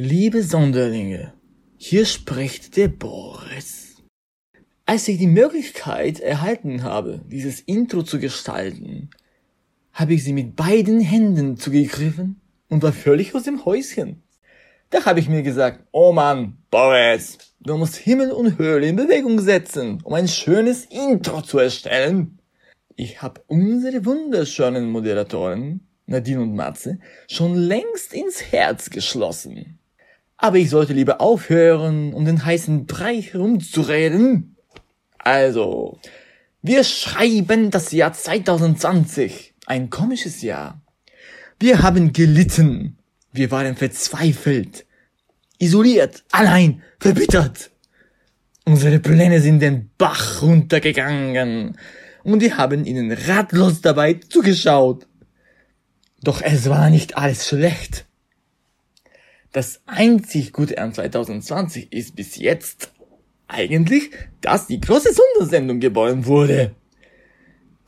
Liebe Sonderlinge, hier spricht der Boris. Als ich die Möglichkeit erhalten habe, dieses Intro zu gestalten, habe ich sie mit beiden Händen zugegriffen und war völlig aus dem Häuschen. Da habe ich mir gesagt, oh Mann, Boris, du musst Himmel und Höhle in Bewegung setzen, um ein schönes Intro zu erstellen. Ich habe unsere wunderschönen Moderatoren, Nadine und Matze, schon längst ins Herz geschlossen. Aber ich sollte lieber aufhören, um den heißen Brei herumzureden. Also, wir schreiben das Jahr 2020. Ein komisches Jahr. Wir haben gelitten. Wir waren verzweifelt. Isoliert, allein, verbittert. Unsere Pläne sind den Bach runtergegangen. Und wir haben ihnen ratlos dabei zugeschaut. Doch es war nicht alles schlecht. Das einzig Gute an 2020 ist bis jetzt eigentlich, dass die große Sondersendung geboren wurde.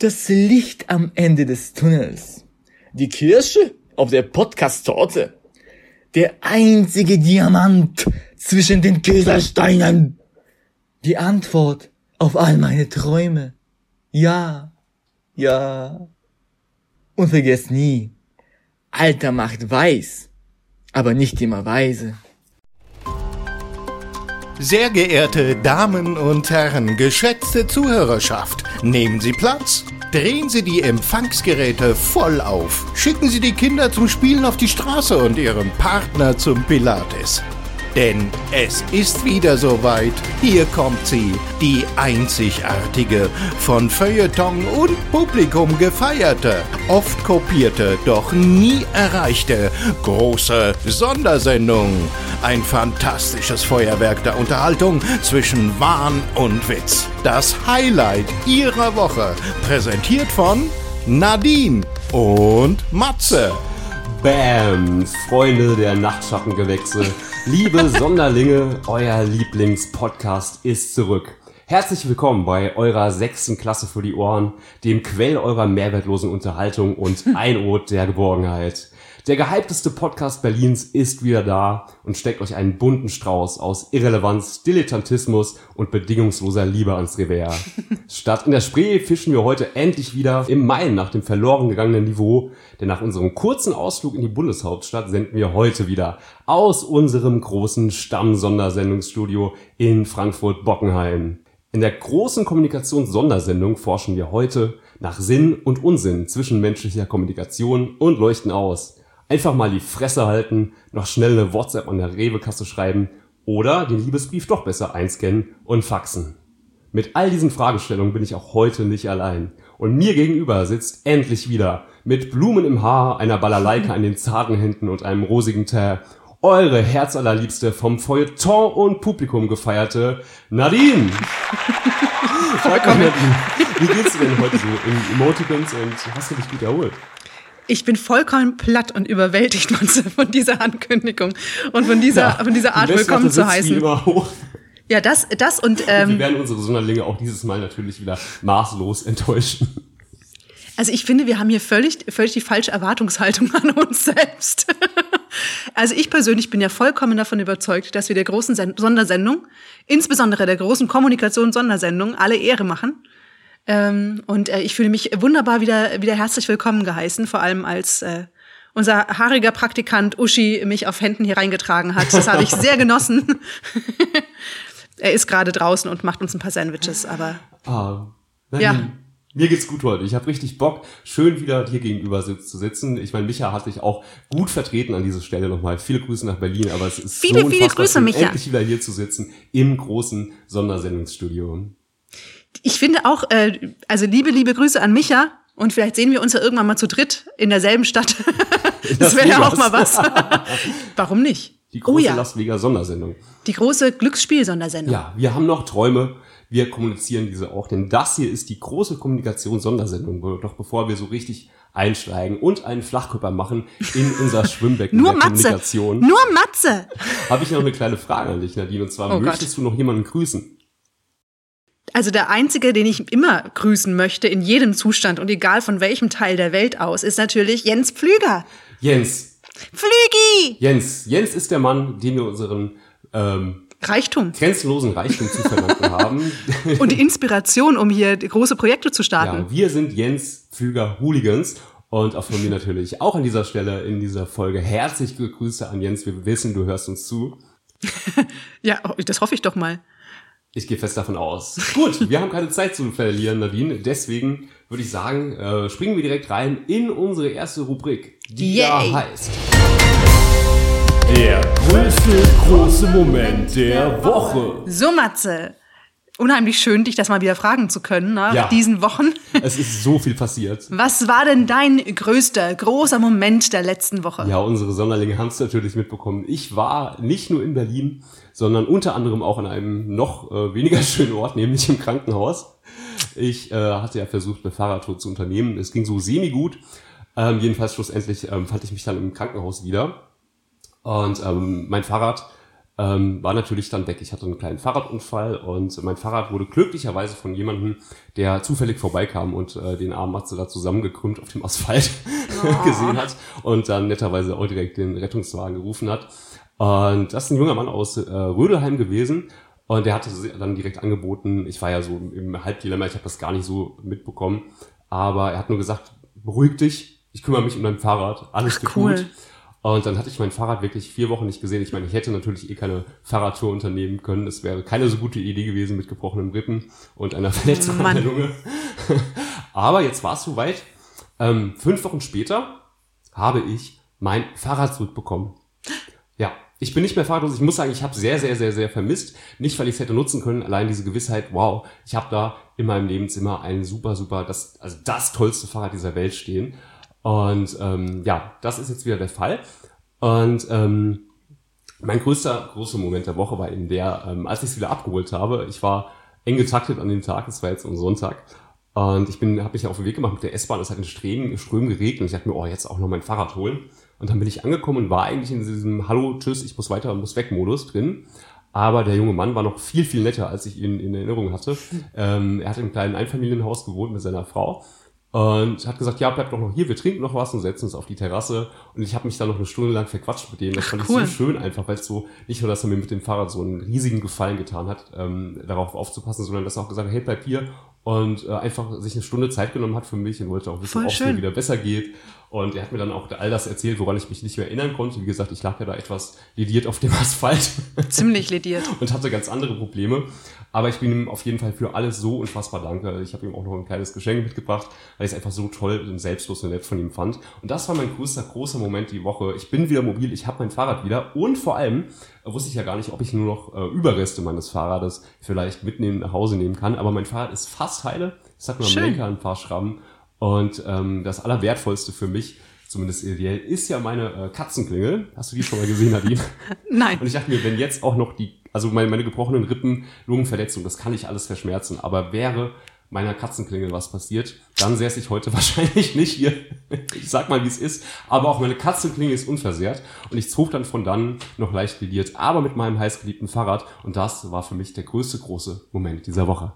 Das Licht am Ende des Tunnels. Die Kirsche auf der Podcast-Torte. Der einzige Diamant zwischen den Kieselsteinen. Die Antwort auf all meine Träume. Ja, ja. Und vergesst nie, Alter macht weiß aber nicht immer weise. Sehr geehrte Damen und Herren, geschätzte Zuhörerschaft, nehmen Sie Platz. Drehen Sie die Empfangsgeräte voll auf. Schicken Sie die Kinder zum Spielen auf die Straße und Ihren Partner zum Pilates. Denn es ist wieder soweit. Hier kommt sie, die einzigartige, von Feuilleton und Publikum gefeierte, oft kopierte, doch nie erreichte große Sondersendung. Ein fantastisches Feuerwerk der Unterhaltung zwischen Wahn und Witz. Das Highlight ihrer Woche, präsentiert von Nadine und Matze. Bams, Freunde der Nachtschattengewächse. Liebe Sonderlinge, euer Lieblingspodcast ist zurück. Herzlich willkommen bei eurer sechsten Klasse für die Ohren, dem Quell eurer mehrwertlosen Unterhaltung und Einot der Geborgenheit. Der gehypteste Podcast Berlins ist wieder da und steckt euch einen bunten Strauß aus Irrelevanz, Dilettantismus und bedingungsloser Liebe ans Revers. Statt in der Spree fischen wir heute endlich wieder im Main nach dem verloren gegangenen Niveau, denn nach unserem kurzen Ausflug in die Bundeshauptstadt senden wir heute wieder aus unserem großen Stamm-Sondersendungsstudio in Frankfurt-Bockenheim. In der großen Kommunikations-Sondersendung forschen wir heute nach Sinn und Unsinn zwischenmenschlicher Kommunikation und leuchten aus. Einfach mal die Fresse halten, noch schnell eine WhatsApp an der Rewe-Kasse schreiben oder den Liebesbrief doch besser einscannen und faxen. Mit all diesen Fragestellungen bin ich auch heute nicht allein. Und mir gegenüber sitzt endlich wieder mit Blumen im Haar, einer Balalaika in den zarten Händen und einem rosigen Teer eure Herzallerliebste vom Feuilleton und Publikum gefeierte Nadine. Vollkommen. Nadine. Wie geht's dir denn heute so in Emoticons und hast du dich gut erholt? Ich bin vollkommen platt und überwältigt von dieser Ankündigung und von dieser, ja, von dieser Art willkommen zu heißen. Ja, das, das und, ähm, und wir werden unsere Sonderlinge auch dieses Mal natürlich wieder maßlos enttäuschen. Also ich finde, wir haben hier völlig, völlig die falsche Erwartungshaltung an uns selbst. Also ich persönlich bin ja vollkommen davon überzeugt, dass wir der großen Sondersendung, insbesondere der großen Kommunikations-Sondersendung, alle Ehre machen ähm, und äh, ich fühle mich wunderbar wieder, wieder herzlich willkommen geheißen, vor allem als äh, unser haariger Praktikant Uschi mich auf Händen hier reingetragen hat. Das habe ich sehr genossen. er ist gerade draußen und macht uns ein paar Sandwiches, aber. Ah, nein, ja. Mir geht's gut heute. Ich habe richtig Bock, schön wieder dir gegenüber zu sitzen. Ich meine, Micha hat dich auch gut vertreten an dieser Stelle nochmal. Viele Grüße nach Berlin, aber es ist viele, so viele Grüße, schön, Micha. endlich wieder hier zu sitzen im großen Sondersendungsstudio ich finde auch, äh, also liebe, liebe Grüße an Micha. Und vielleicht sehen wir uns ja irgendwann mal zu dritt in derselben Stadt. das wäre ja auch mal was. Warum nicht? Die große oh, ja. Las Vegas Sondersendung. Die große Glücksspiel-Sondersendung. Ja, wir haben noch Träume. Wir kommunizieren diese auch, denn das hier ist die große Kommunikations-Sondersendung. Doch bevor wir so richtig einsteigen und einen Flachkörper machen in unser Schwimmbecken Nur der Matze. Kommunikation. Nur Matze! Habe ich noch eine kleine Frage an dich, Nadine. Und zwar, oh möchtest Gott. du noch jemanden grüßen? Also der einzige, den ich immer grüßen möchte, in jedem Zustand und egal von welchem Teil der Welt aus, ist natürlich Jens Pflüger. Jens, Flügi! Jens. Jens ist der Mann, dem wir unseren ähm, Reichtum. grenzenlosen Reichtum zu verdanken haben. Und die Inspiration, um hier große Projekte zu starten. Ja, wir sind Jens Pflüger Hooligans und auch von mir natürlich auch an dieser Stelle in dieser Folge herzliche Grüße an Jens. Wir wissen, du hörst uns zu. Ja, oh, das hoffe ich doch mal. Ich gehe fest davon aus. Gut, wir haben keine Zeit zu verlieren, Nadine. Deswegen würde ich sagen, äh, springen wir direkt rein in unsere erste Rubrik, die da Yay. heißt. Der größte große Moment der Woche. So, Matze. Unheimlich schön, dich das mal wieder fragen zu können nach Ja. diesen Wochen. Es ist so viel passiert. Was war denn dein größter, großer Moment der letzten Woche? Ja, unsere Sonderlinge haben es natürlich mitbekommen. Ich war nicht nur in Berlin, sondern unter anderem auch an einem noch äh, weniger schönen Ort, nämlich im Krankenhaus. Ich äh, hatte ja versucht, eine Fahrradtour zu unternehmen. Es ging so semi-gut. Ähm, jedenfalls schlussendlich ähm, fand ich mich dann im Krankenhaus wieder. Und ähm, mein Fahrrad ähm, war natürlich dann weg. Ich hatte einen kleinen Fahrradunfall und mein Fahrrad wurde glücklicherweise von jemandem, der zufällig vorbeikam und äh, den armen Matze da zusammengekrümmt auf dem Asphalt gesehen hat und dann netterweise auch direkt den Rettungswagen gerufen hat. Und das ist ein junger Mann aus äh, Rödelheim gewesen. Und der hatte dann direkt angeboten, ich war ja so im Halbdilemma, ich habe das gar nicht so mitbekommen, aber er hat nur gesagt, beruhig dich, ich kümmere mich um dein Fahrrad, alles Ach, cool. gut. Und dann hatte ich mein Fahrrad wirklich vier Wochen nicht gesehen. Ich meine, ich hätte natürlich eh keine Fahrradtour unternehmen können. Es wäre keine so gute Idee gewesen mit gebrochenen Rippen und einer Verletzung an Mann. der Lunge. Aber jetzt war es soweit. Ähm, fünf Wochen später habe ich mein Fahrrad zurückbekommen. Ja, ich bin nicht mehr fahrradlos. Ich muss sagen, ich habe sehr, sehr, sehr, sehr vermisst. Nicht, weil ich es hätte nutzen können, allein diese Gewissheit, wow, ich habe da in meinem Lebenzimmer ein super, super, das, also das tollste Fahrrad dieser Welt stehen. Und ähm, ja, das ist jetzt wieder der Fall. Und ähm, mein größter, großer Moment der Woche war eben der, ähm, als ich es wieder abgeholt habe. Ich war eng getaktet an dem Tag, es war jetzt am Sonntag. Und ich bin, habe mich auf den Weg gemacht mit der S-Bahn. Es hat in Strömen, Strömen geregnet. Und ich dachte mir, oh, jetzt auch noch mein Fahrrad holen. Und dann bin ich angekommen und war eigentlich in diesem Hallo, tschüss, ich muss weiter, muss weg Modus drin. Aber der junge Mann war noch viel, viel netter, als ich ihn in Erinnerung hatte. Ähm, er hat im kleinen Einfamilienhaus gewohnt mit seiner Frau. Und hat gesagt, ja, bleib doch noch hier, wir trinken noch was und setzen uns auf die Terrasse. Und ich habe mich dann noch eine Stunde lang verquatscht mit denen. Das fand cool. ich so schön einfach, weil es so, nicht nur, dass er mir mit dem Fahrrad so einen riesigen Gefallen getan hat, ähm, darauf aufzupassen, sondern dass er auch gesagt hat, hey, bleib hier und äh, einfach sich eine Stunde Zeit genommen hat für mich und wollte auch wissen, ob es mir wieder besser geht. Und er hat mir dann auch all das erzählt, woran ich mich nicht mehr erinnern konnte. Wie gesagt, ich lag ja da etwas lediert auf dem Asphalt Ziemlich lediert. und hatte ganz andere Probleme. Aber ich bin ihm auf jeden Fall für alles so unfassbar dankbar. Ich habe ihm auch noch ein kleines Geschenk mitgebracht, weil ich es einfach so toll und selbstlos und nett von ihm fand. Und das war mein größter, großer Moment die Woche. Ich bin wieder mobil, ich habe mein Fahrrad wieder und vor allem äh, wusste ich ja gar nicht, ob ich nur noch äh, Überreste meines Fahrrades vielleicht mitnehmen, nach Hause nehmen kann. Aber mein Fahrrad ist fast heile. Es hat nur am. Lenker ein paar Schrammen. Und ähm, das Allerwertvollste für mich, zumindest ideell, ist ja meine äh, Katzenklingel. Hast du die schon mal gesehen, Nadine? Nein. Und ich dachte mir, wenn jetzt auch noch die, also meine, meine gebrochenen Rippen, Lungenverletzung, das kann ich alles verschmerzen. Aber wäre meiner Katzenklingel was passiert, dann säße ich heute wahrscheinlich nicht hier. Ich sag mal, wie es ist. Aber auch meine Katzenklingel ist unversehrt. Und ich zog dann von dann noch leicht lediert, aber mit meinem heißgeliebten Fahrrad. Und das war für mich der größte, große Moment dieser Woche.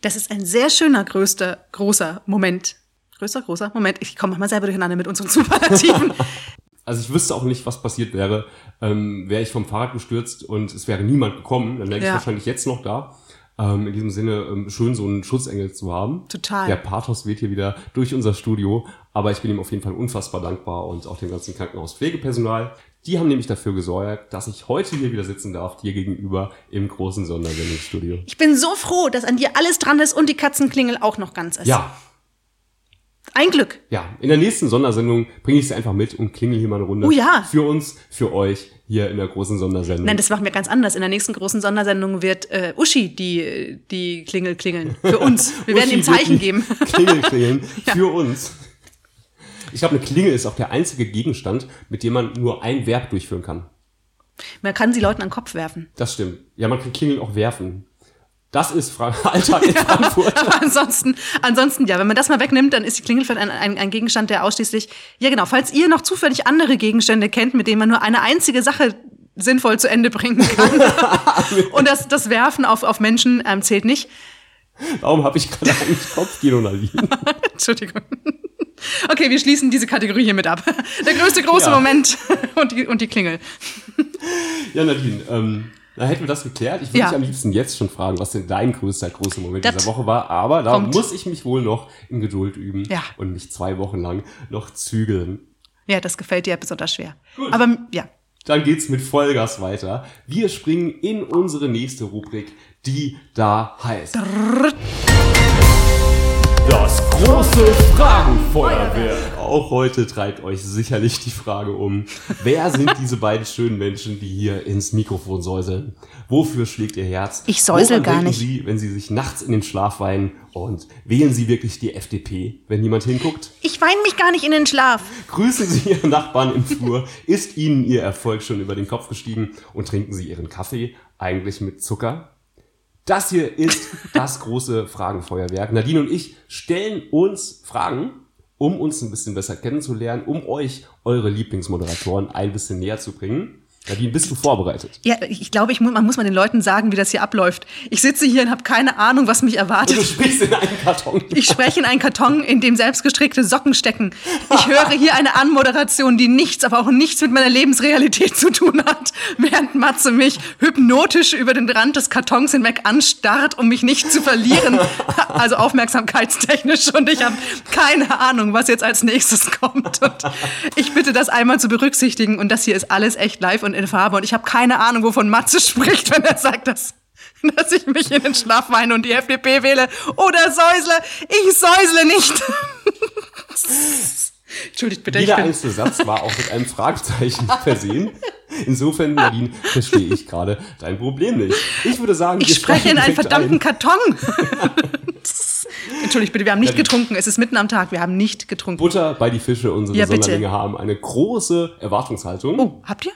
Das ist ein sehr schöner, größter, großer Moment. Größter, großer Moment. Ich komme mal selber durcheinander mit unseren Superlativen. Also ich wüsste auch nicht, was passiert wäre, ähm, wäre ich vom Fahrrad gestürzt und es wäre niemand gekommen. Dann wäre ich Ja. wahrscheinlich jetzt noch da. Ähm, in diesem Sinne ähm, schön, so einen Schutzengel zu haben. Total. Der Pathos weht hier wieder durch unser Studio. Aber ich bin ihm auf jeden Fall unfassbar dankbar und auch dem ganzen Krankenhauspflegepersonal. Die haben nämlich dafür gesorgt, dass ich heute hier wieder sitzen darf, dir gegenüber im großen Sondersendungsstudio. Ich bin so froh, dass an dir alles dran ist und die Katzenklingel auch noch ganz ist. Ja, Ein Glück. Ja, in der nächsten Sondersendung bringe ich sie einfach mit und klingel hier mal eine Runde. Oh ja. Für uns, für euch hier in der großen Sondersendung. Nein, das machen wir ganz anders. In der nächsten großen Sondersendung wird äh, Uschi die, die Klingel klingeln. Für uns. Wir werden ihm Zeichen geben. Klingel klingeln für uns. Ich glaube, eine Klingel ist auch der einzige Gegenstand, mit dem man nur ein Verb durchführen kann. Man kann sie Leuten an den Kopf werfen. Das stimmt. Ja, man kann Klingeln auch werfen. Das ist Fra Alltag in Frankfurt. Aber ansonsten, ansonsten, ja, wenn man das mal wegnimmt, dann ist die Klingel vielleicht ein, ein, ein Gegenstand, der ausschließlich, ja genau, falls ihr noch zufällig andere Gegenstände kennt, mit denen man nur eine einzige Sache sinnvoll zu Ende bringen kann. Und das, das Werfen auf, auf Menschen ähm, zählt nicht. Warum habe ich gerade eigentlich Kopfkino, Nadine? Entschuldigung. Okay, wir schließen diese Kategorie hiermit ab. Der größte große Ja. Moment und die, und die Klingel. Ja, Nadine, ähm, da hätten wir das geklärt. Ich würde Ja. dich am liebsten jetzt schon fragen, was denn dein größter großer Moment Das dieser Woche war. Aber da kommt. muss ich mich wohl noch in Geduld üben Ja. und mich zwei Wochen lang noch zügeln. Ja, das gefällt dir besonders schwer. Aber ja, Dann geht's mit Vollgas weiter. Wir springen in unsere nächste Rubrik, die da heißt. Das große Fragenfeuerwerk. Auch heute treibt euch sicherlich die Frage um, wer sind diese beiden schönen Menschen, die hier ins Mikrofon säuseln? Wofür schlägt ihr Herz? Ich säusel Woran gar nicht. Sie, wenn Sie sich nachts in den Schlaf weinen? Und wählen Sie wirklich die FDP, wenn niemand hinguckt? ich weine mich gar nicht in den Schlaf. Grüßen Sie Ihre Nachbarn im Flur. Ist Ihnen Ihr Erfolg schon über den Kopf gestiegen? Und trinken Sie Ihren Kaffee eigentlich mit Zucker? Das hier ist das große Fragenfeuerwerk. Nadine und ich stellen uns Fragen, um uns ein bisschen besser kennenzulernen, um euch eure Lieblingsmoderatoren ein bisschen näher zu bringen. Nadine, bist du vorbereitet? Ja, ich glaube, ich man muss mal den Leuten sagen, wie das hier abläuft. Ich sitze hier und habe keine Ahnung, was mich erwartet. Du sprichst in einen Karton. Ich spreche in einen Karton, in dem selbstgestrickte Socken stecken. Ich höre hier eine Anmoderation, die nichts, aber auch nichts mit meiner Lebensrealität zu tun hat, während Matze mich hypnotisch über den Rand des Kartons hinweg anstarrt, um mich nicht zu verlieren. Also aufmerksamkeitstechnisch. Und ich habe keine Ahnung, was jetzt als nächstes kommt. Und ich bitte das einmal zu berücksichtigen. Und das hier ist alles echt live und in Farbe. Und ich habe keine Ahnung, wovon Matze spricht, wenn er sagt, dass dass ich mich in den Schlaf weine und die FDP wähle oder säusle. Ich säusle nicht. Entschuldigt bitte, Jeder einzelne Satz war auch mit einem Fragezeichen versehen. Insofern, Nadine, verstehe ich gerade dein Problem nicht. Ich würde sagen, wir ich spreche in einen verdammten ein. Karton. Entschuldigt bitte, wir haben nicht getrunken. Es ist mitten am Tag, wir haben nicht getrunken. Butter bei die Fische. Unsere Ja. Sonderlinge haben eine große Erwartungshaltung. Oh, habt ihr?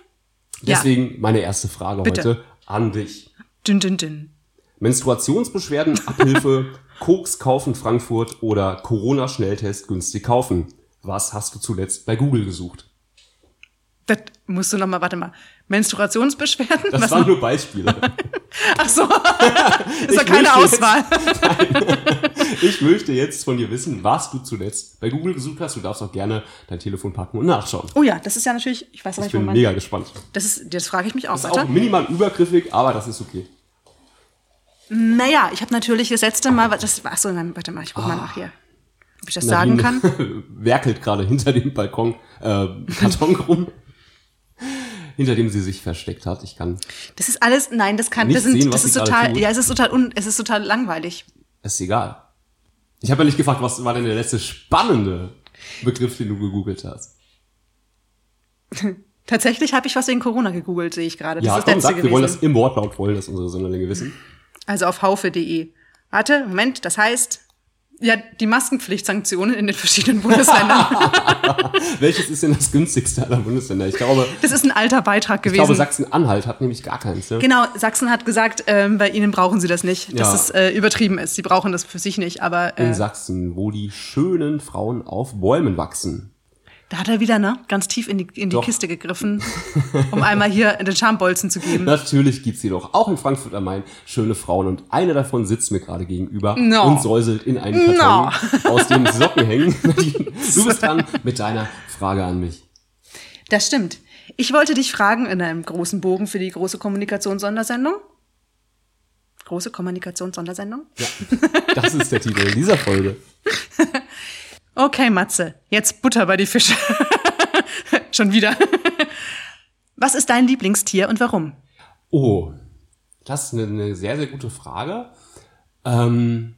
Ja. Deswegen meine erste Frage Bitte. heute an dich. Dünn, dünn, dünn. Menstruationsbeschwerden, Abhilfe, Koks kaufen Frankfurt oder Corona-Schnelltest günstig kaufen. Was hast du zuletzt bei Google gesucht? Das musst du noch mal, warte mal. Menstruationsbeschwerden? Das Was waren noch? nur Beispiele. Ach so. ist ja Ich keine möchte jetzt- Auswahl. Ich möchte jetzt von dir wissen, was du zuletzt bei Google gesucht hast. Du darfst auch gerne dein Telefon packen und nachschauen. Oh ja, das ist ja natürlich, ich weiß Ich nicht, wo bin mega gespannt. Das ist, das frage ich mich auch. Das ist auch minimal übergriffig, aber das ist okay. Naja, ich habe natürlich das letzte Mal, das, ach so, nein, warte mal, ich guck mal nach hier. Ob ich das sagen kann? Nadine werkelt gerade hinter dem Balkon, äh, Karton rum, hinter dem sie sich versteckt hat. Ich kann, Das ist alles, nein, das kann, Nicht das, sind, sehen, das ist total, ja, es ist total, un, es ist total langweilig. ist egal. Ich habe ja nicht gefragt, was war denn der letzte spannende Begriff, den du gegoogelt hast. Tatsächlich habe ich was wegen Corona gegoogelt, sehe ich gerade. Das ja, ist komm, das sag, letzte wir wollen das gewesen. im Wortlaut wollen, dass unsere Sonderlinge wissen. Also auf haufe.de. Warte, Moment, das heißt, ja, die Maskenpflichtsanktionen in den verschiedenen Bundesländern. Welches ist denn das günstigste aller Bundesländer? Ich glaube, Das ist ein alter Beitrag ich gewesen. glaube Sachsen-Anhalt hat nämlich gar keins. Ne? Genau, Sachsen hat gesagt, ähm, bei ihnen brauchen sie das nicht, dass Ja. es äh, übertrieben ist. Sie brauchen das für sich nicht, aber In äh, Sachsen, wo die schönen Frauen auf Bäumen wachsen. Da hat er wieder ne, ganz tief in die, in die Doch. Kiste gegriffen, um einmal hier den Schambolzen zu geben. Natürlich gibt's sie doch auch in Frankfurt am Main schöne Frauen und eine davon sitzt mir gerade gegenüber No. und säuselt in einen Karton, aus dem Socken hängen. Du bist dran mit deiner Frage an mich. Das stimmt. Ich wollte dich fragen in einem großen Bogen für die große Kommunikationssondersendung. Große Kommunikationssondersendung? Das ist der Titel dieser Folge. Okay, Matze, jetzt Butter bei die Fische. Schon wieder. Was ist dein Lieblingstier und warum? Oh, das ist eine, eine sehr, sehr gute Frage. Ähm,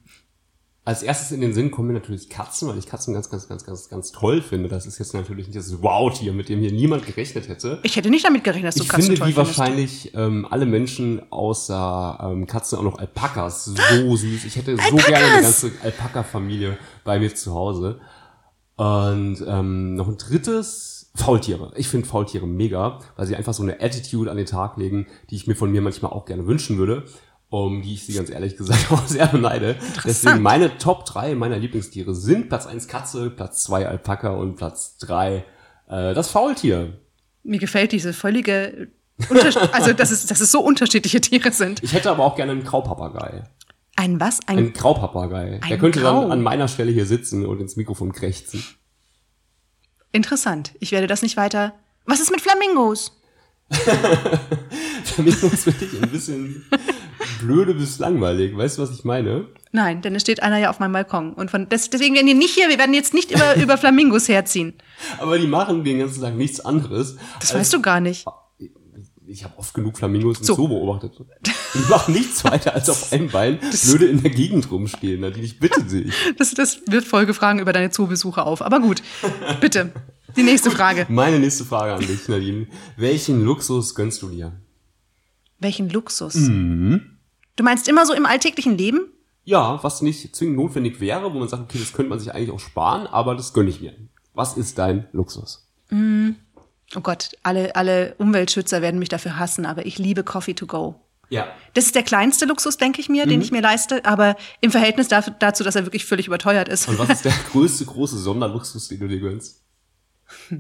als erstes in den Sinn kommen mir natürlich Katzen, weil ich Katzen ganz, ganz, ganz, ganz, ganz toll finde. Das ist jetzt natürlich nicht das Wow-Tier, mit dem hier niemand gerechnet hätte. Ich hätte nicht damit gerechnet, dass du Ich Katzen finde, toll wie findest. wahrscheinlich ähm, alle Menschen außer ähm, Katzen auch noch Alpakas so süß. Ich hätte so gerne eine ganze Alpaka-Familie bei mir zu Hause. Und ähm, noch ein drittes, Faultiere. Ich finde Faultiere mega, weil sie einfach so eine Attitude an den Tag legen, die ich mir von mir manchmal auch gerne wünschen würde. Um die ich sie ganz ehrlich gesagt auch sehr beneide. Deswegen meine Top 3 meiner Lieblingstiere sind Platz 1 Katze, Platz 2 Alpaka und Platz 3 äh, das Faultier. Mir gefällt diese völlige, also dass es, dass es so unterschiedliche Tiere sind. Ich hätte aber auch gerne einen Graupapagei. Ein was? Ein, Ein Graupapagei. Der Ein könnte Grau. dann an meiner Stelle hier sitzen und ins Mikrofon krächzen. Interessant. Ich werde das nicht weiter. Was ist mit Flamingos? Ich ein bisschen blöde bis langweilig. Weißt du, was ich meine? Nein, denn es steht einer ja auf meinem Balkon. Und von, des, deswegen werden wir nicht hier, wir werden jetzt nicht über, über Flamingos herziehen. Aber die machen den ganzen Tag nichts anderes. Das weißt du gar nicht. Ich habe oft genug Flamingos im So. Zoo beobachtet. Die machen nichts weiter als auf einem Bein blöde in der Gegend rumstehen. Nadine, ich bitte dich. Das, das wird Folgefragen über deine Zoobesuche auf. Aber gut, bitte. Die nächste Frage. Meine nächste Frage an dich, Nadine. Welchen Luxus gönnst du dir? Welchen Luxus? Du meinst immer so im alltäglichen Leben? Ja, was nicht zwingend notwendig wäre, wo man sagt, okay, das könnte man sich eigentlich auch sparen, aber das gönne ich mir. Was ist dein Luxus? Oh Gott, alle, alle Umweltschützer werden mich dafür hassen, aber ich liebe Coffee to go. Ja. Das ist der kleinste Luxus, denke ich mir, Mhm. den ich mir leiste, aber im Verhältnis dazu, dass er wirklich völlig überteuert ist. Und was ist der größte, große Sonderluxus, den du dir gönnst?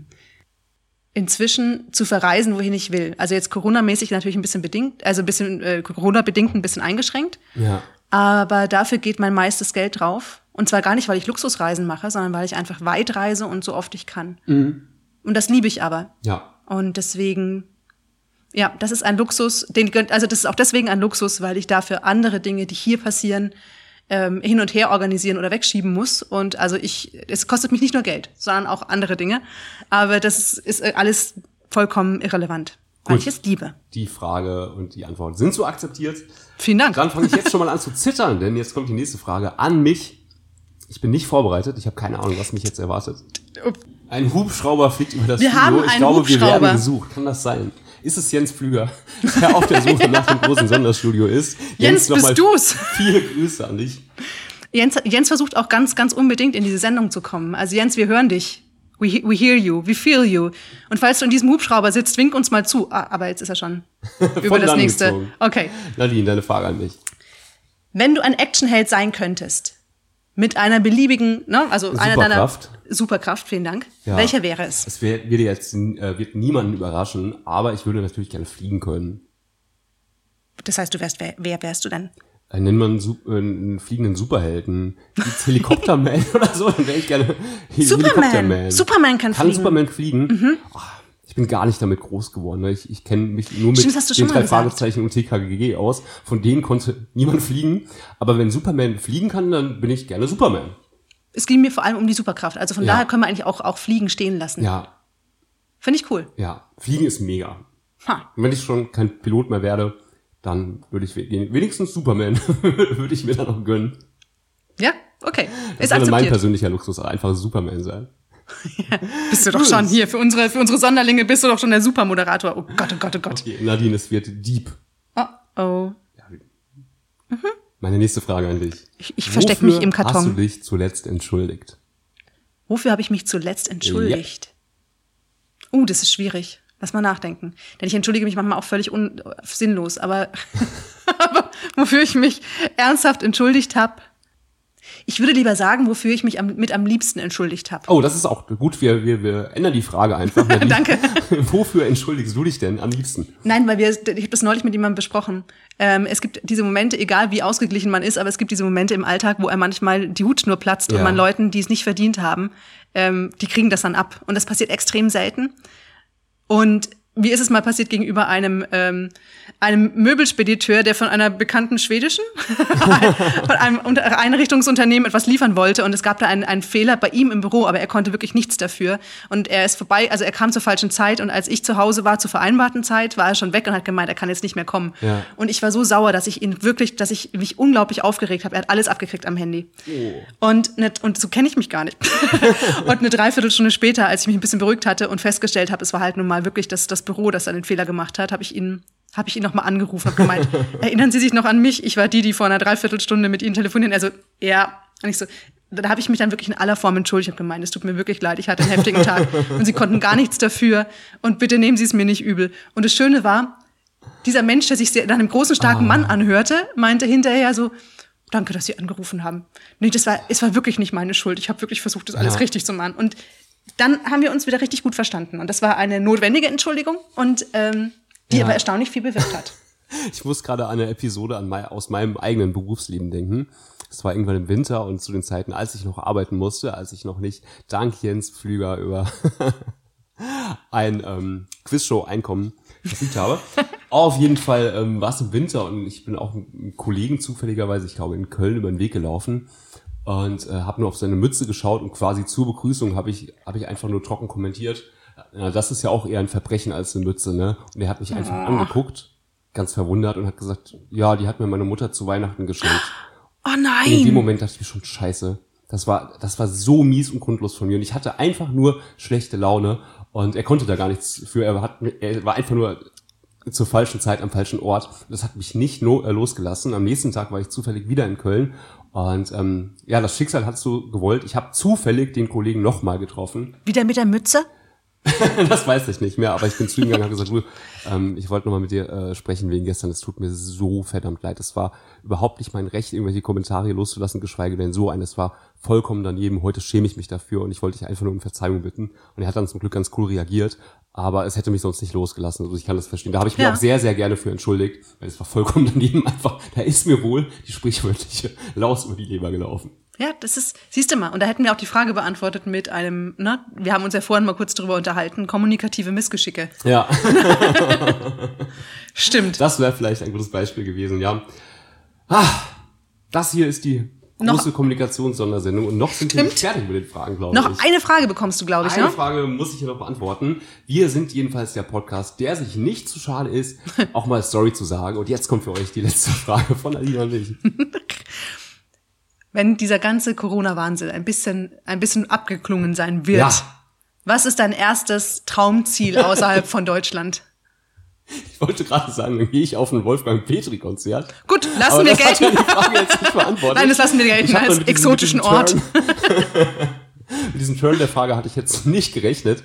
Inzwischen zu verreisen, wohin ich will. Also jetzt Corona-mäßig natürlich ein bisschen bedingt, also ein bisschen äh, Corona-bedingt ein bisschen eingeschränkt. Ja. Aber dafür geht mein meistes Geld drauf. Und zwar gar nicht, weil ich Luxusreisen mache, sondern weil ich einfach weit reise und so oft ich kann. Und das liebe ich aber. Ja. Und deswegen, ja, das ist ein Luxus, den also das ist auch deswegen ein Luxus, weil ich dafür andere Dinge, die hier passieren, ähm, hin und her organisieren oder wegschieben muss. Und also ich, es kostet mich nicht nur Geld, sondern auch andere Dinge. Aber das ist, ist alles vollkommen irrelevant, weil Gut. ich es liebe. Die Frage und die Antwort sind so akzeptiert. Vielen Dank. Dann fange ich jetzt schon mal an zu zittern, denn jetzt kommt die nächste Frage an mich. Ich bin nicht vorbereitet. Ich habe keine Ahnung, was mich jetzt erwartet. Ein Hubschrauber fliegt über das Wir Studio. ich glaube, wir werden gesucht. Kann das sein? Ist es Jens Pflüger, der auf der Suche nach dem großen Sonderstudio ist? Jens, nochmal bist du's? Viele Grüße an dich. Jens, Jens versucht auch ganz, ganz unbedingt in diese Sendung zu kommen. Also Jens, wir hören dich. We, we hear you, we feel you. Und falls du in diesem Hubschrauber sitzt, wink uns mal zu. Ah, aber jetzt ist er schon über das nächste. gezogen. Okay. Nadine, deine Frage an mich. Wenn du ein Actionheld sein könntest, mit einer beliebigen, ne, also einer deiner Superkraft. Superkraft, vielen Dank. Ja. Welcher wäre es? Es wär- wird jetzt äh, wird niemanden überraschen, aber ich würde natürlich gerne fliegen können. Das heißt, du wärst, wer, wer wärst du denn? Äh, nennt man Su äh, einen fliegenden Superhelden. Helikopterman oder so, dann wäre ich gerne Superman. Helikopterman. Superman kann Kann fliegen. Mhm. Superman fliegen? Ah, ich bin gar nicht damit groß geworden. Ne? Ich, ich kenne mich nur mit Stimmt, den drei. Fragezeichen und TKGG aus. Von denen konnte niemand fliegen. Aber wenn Superman fliegen kann, dann bin ich gerne Superman. Es ging mir vor allem um die Superkraft. Also von Ja. daher können wir eigentlich auch, auch Fliegen stehen lassen. Ja, Finde ich cool. ja. Fliegen ist mega. Ha. Und wenn ich schon kein Pilot mehr werde, dann würde ich we- wenigstens Superman würde ich mir dann noch gönnen. Ja, okay. Das Ist würde mein akzeptiert. persönlicher Luxus einfach Superman sein. Bist du doch schon hier. Für unsere, für unsere Sonderlinge bist du doch schon der Supermoderator. Oh Gott, oh Gott, oh Gott. Okay, Nadine, es wird deep. Oh, oh. Meine nächste Frage an dich. Ich, ich verstecke mich im Hast du Karton. dich zuletzt entschuldigt? Wofür habe ich mich zuletzt entschuldigt? Uh, das ist schwierig. Lass mal nachdenken. Denn ich entschuldige mich manchmal auch völlig sinnlos. Aber, aber wofür ich mich ernsthaft entschuldigt habe, ich würde lieber sagen, wofür ich mich am, mit am liebsten entschuldigt habe. Oh, das ist auch gut. Wir, wir, wir ändern die Frage einfach. Danke. Wofür entschuldigst du dich denn am liebsten? Nein, weil wir, ich habe das neulich mit jemandem besprochen. Ähm, es gibt diese Momente, egal wie ausgeglichen man ist, aber es gibt diese Momente im Alltag, wo er manchmal die Hut nur platzt Ja. und man Leuten, die es nicht verdient haben, ähm, die kriegen das dann ab. Und das passiert extrem selten. Und mir ist es mal passiert gegenüber einem, ähm, einem Möbelspediteur, der von einer bekannten schwedischen, von einem Unter- Einrichtungsunternehmen etwas liefern wollte. Und es gab da einen, einen Fehler bei ihm im Büro, aber er konnte wirklich nichts dafür. Und er ist vorbei, also er kam zur falschen Zeit. Und als ich zu Hause war, zur vereinbarten Zeit, war er schon weg und hat gemeint, er kann jetzt nicht mehr kommen. Ja. Und ich war so sauer, dass ich ihn wirklich, dass ich mich unglaublich aufgeregt habe. Er hat alles abgekriegt am Handy. Und, ne, und so kenne ich mich gar nicht. und eine Dreiviertelstunde später, als ich mich ein bisschen beruhigt hatte und festgestellt habe, es war halt nun mal wirklich das, das Büro, das dann den Fehler gemacht hat, habe ich ihn habe ich ihn nochmal angerufen, habe gemeint, erinnern Sie sich noch an mich? Ich war die, die vor einer Dreiviertelstunde mit Ihnen telefonieren. Also, ja. Und ich so, da habe ich mich dann wirklich in aller Form entschuldigt. Ich habe gemeint, es tut mir wirklich leid, ich hatte einen heftigen Tag. Und Sie konnten gar nichts dafür. Und bitte nehmen Sie es mir nicht übel. Und das Schöne war, dieser Mensch, der sich sehr, nach einem großen, starken Mann anhörte, meinte hinterher so, danke, dass Sie angerufen haben. Nee, das war, es war wirklich nicht meine Schuld. Ich habe wirklich versucht, das alles Ja. richtig zu machen. Und dann haben wir uns wieder richtig gut verstanden. Und das war eine notwendige Entschuldigung und ähm, die Ja. aber erstaunlich viel bewirkt hat. Ich muss gerade an eine Episode an mein, aus meinem eigenen Berufsleben denken. Es war irgendwann im Winter und zu den Zeiten, als ich noch arbeiten musste, als ich noch nicht dank Jens Pflüger über ein ähm, Quizshow-Einkommen verfügt habe. Auf jeden Fall ähm, war es im Winter und ich bin auch einem Kollegen zufälligerweise, ich glaube in Köln, über den Weg gelaufen und äh, habe nur auf seine Mütze geschaut und quasi zur Begrüßung habe ich, hab ich einfach nur trocken kommentiert. Ja, das ist ja auch eher ein Verbrechen als eine Mütze, ne? Und er hat mich einfach angeguckt, ganz verwundert und hat gesagt, ja, die hat mir meine Mutter zu Weihnachten geschenkt. Oh Und in dem nein. Moment dachte ich mir schon, scheiße. Das war, das war so mies und grundlos von mir. Und ich hatte einfach nur schlechte Laune. Und er konnte da gar nichts für. Er, hat, er war einfach nur zur falschen Zeit am falschen Ort. Das hat mich nicht no, äh, losgelassen. Am nächsten Tag war ich zufällig wieder in Köln. Und ähm, ja, das Schicksal hat so gewollt. Ich habe zufällig den Kollegen nochmal getroffen. Wieder mit der Mütze? Das weiß ich nicht mehr, aber ich bin zu ihm gegangen und habe gesagt, du, ähm, ich wollte nochmal mit dir äh, sprechen wegen gestern. Es tut mir so verdammt leid. Es war überhaupt nicht mein Recht, irgendwelche Kommentare loszulassen, geschweige denn so ein. Es war vollkommen daneben. Heute schäme ich mich dafür und ich wollte dich einfach nur um Verzeihung bitten. Und er hat dann zum Glück ganz cool reagiert, aber es hätte mich sonst nicht losgelassen. Also ich kann das verstehen. Da habe ich mich Ja. auch sehr, sehr gerne für entschuldigt, weil es war vollkommen daneben. Einfach, da ist mir wohl die sprichwörtliche Laus über die Leber gelaufen. Ja, das ist, siehst du mal, und da hätten wir auch die Frage beantwortet mit einem, ne, wir haben uns ja vorhin mal kurz drüber unterhalten, kommunikative Missgeschicke. Ja. Stimmt. Das wäre vielleicht ein gutes Beispiel gewesen, ja. Ah, das hier ist die große Noch- Kommunikationssondersendung und noch sind wir nicht fertig mit den Fragen, glaube Noch ich. eine Frage bekommst du, glaube ich, Eine ne? Frage muss ich hier noch beantworten. Wir sind jedenfalls der Podcast, der sich nicht zu schade ist, auch mal Story zu sagen. Und jetzt kommt für euch die letzte Frage von Alina und ich. Wenn dieser ganze Corona-Wahnsinn ein bisschen, ein bisschen abgeklungen sein wird, Ja. was ist dein erstes Traumziel außerhalb von Deutschland? Ich wollte gerade sagen, dann gehe ich auf ein Wolfgang Petri-Konzert. Gut, lassen Aber wir gelten. mir die Frage jetzt nicht beantwortet. Nein, das lassen wir gelten als exotischen diesem Ort. Mit diesem Turn der Frage hatte ich jetzt nicht gerechnet.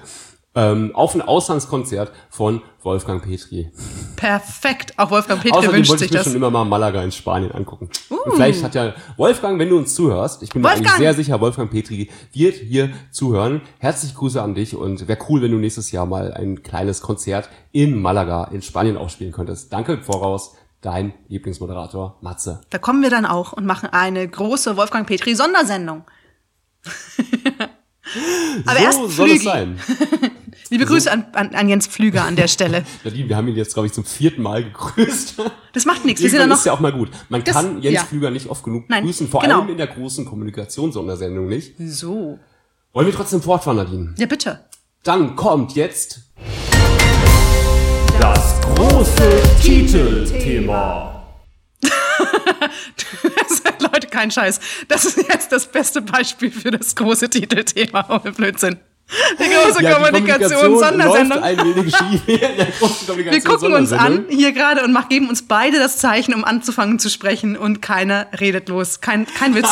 Ähm, auf ein Auslandskonzert von Wolfgang Petri. Perfekt. Auch Wolfgang Petri Außerdem wünscht wollte sich ich mir das. schon immer mal Malaga in Spanien angucken. Und vielleicht hat ja Wolfgang, wenn du uns zuhörst, ich bin mir Wolfgang! eigentlich sehr sicher, Wolfgang Petri wird hier zuhören. Herzliche Grüße an dich und wäre cool, wenn du nächstes Jahr mal ein kleines Konzert in Malaga in Spanien aufspielen könntest. Danke im voraus, dein Lieblingsmoderator Matze. Da kommen wir dann auch und machen eine große Wolfgang Petri Sondersendung. Aber so erst soll es sein. Liebe Grüße an, an, an Jens Pflüger an der Stelle. Nadine, wir haben ihn jetzt, glaube ich, zum vierten Mal gegrüßt. Das macht nichts. Wir sind ja noch ist ja auch mal gut. Man Das- kann Jens ja. Flüger nicht oft genug Nein, grüßen, vor genau. allem in der großen Kommunikationssondersendung nicht. so. Wollen wir trotzdem fortfahren, Nadine? Ja, bitte. Dann kommt jetzt Das große Titelthema. Leute, kein Scheiß. Das ist jetzt das beste Beispiel für das große Titelthema. Oh, Blödsinn. Die große Ja, Kommunikation, Sondersendung. Wir gucken uns an hier gerade und mach, geben uns beide das Zeichen, um anzufangen zu sprechen und keiner redet los. Kein, kein Witz.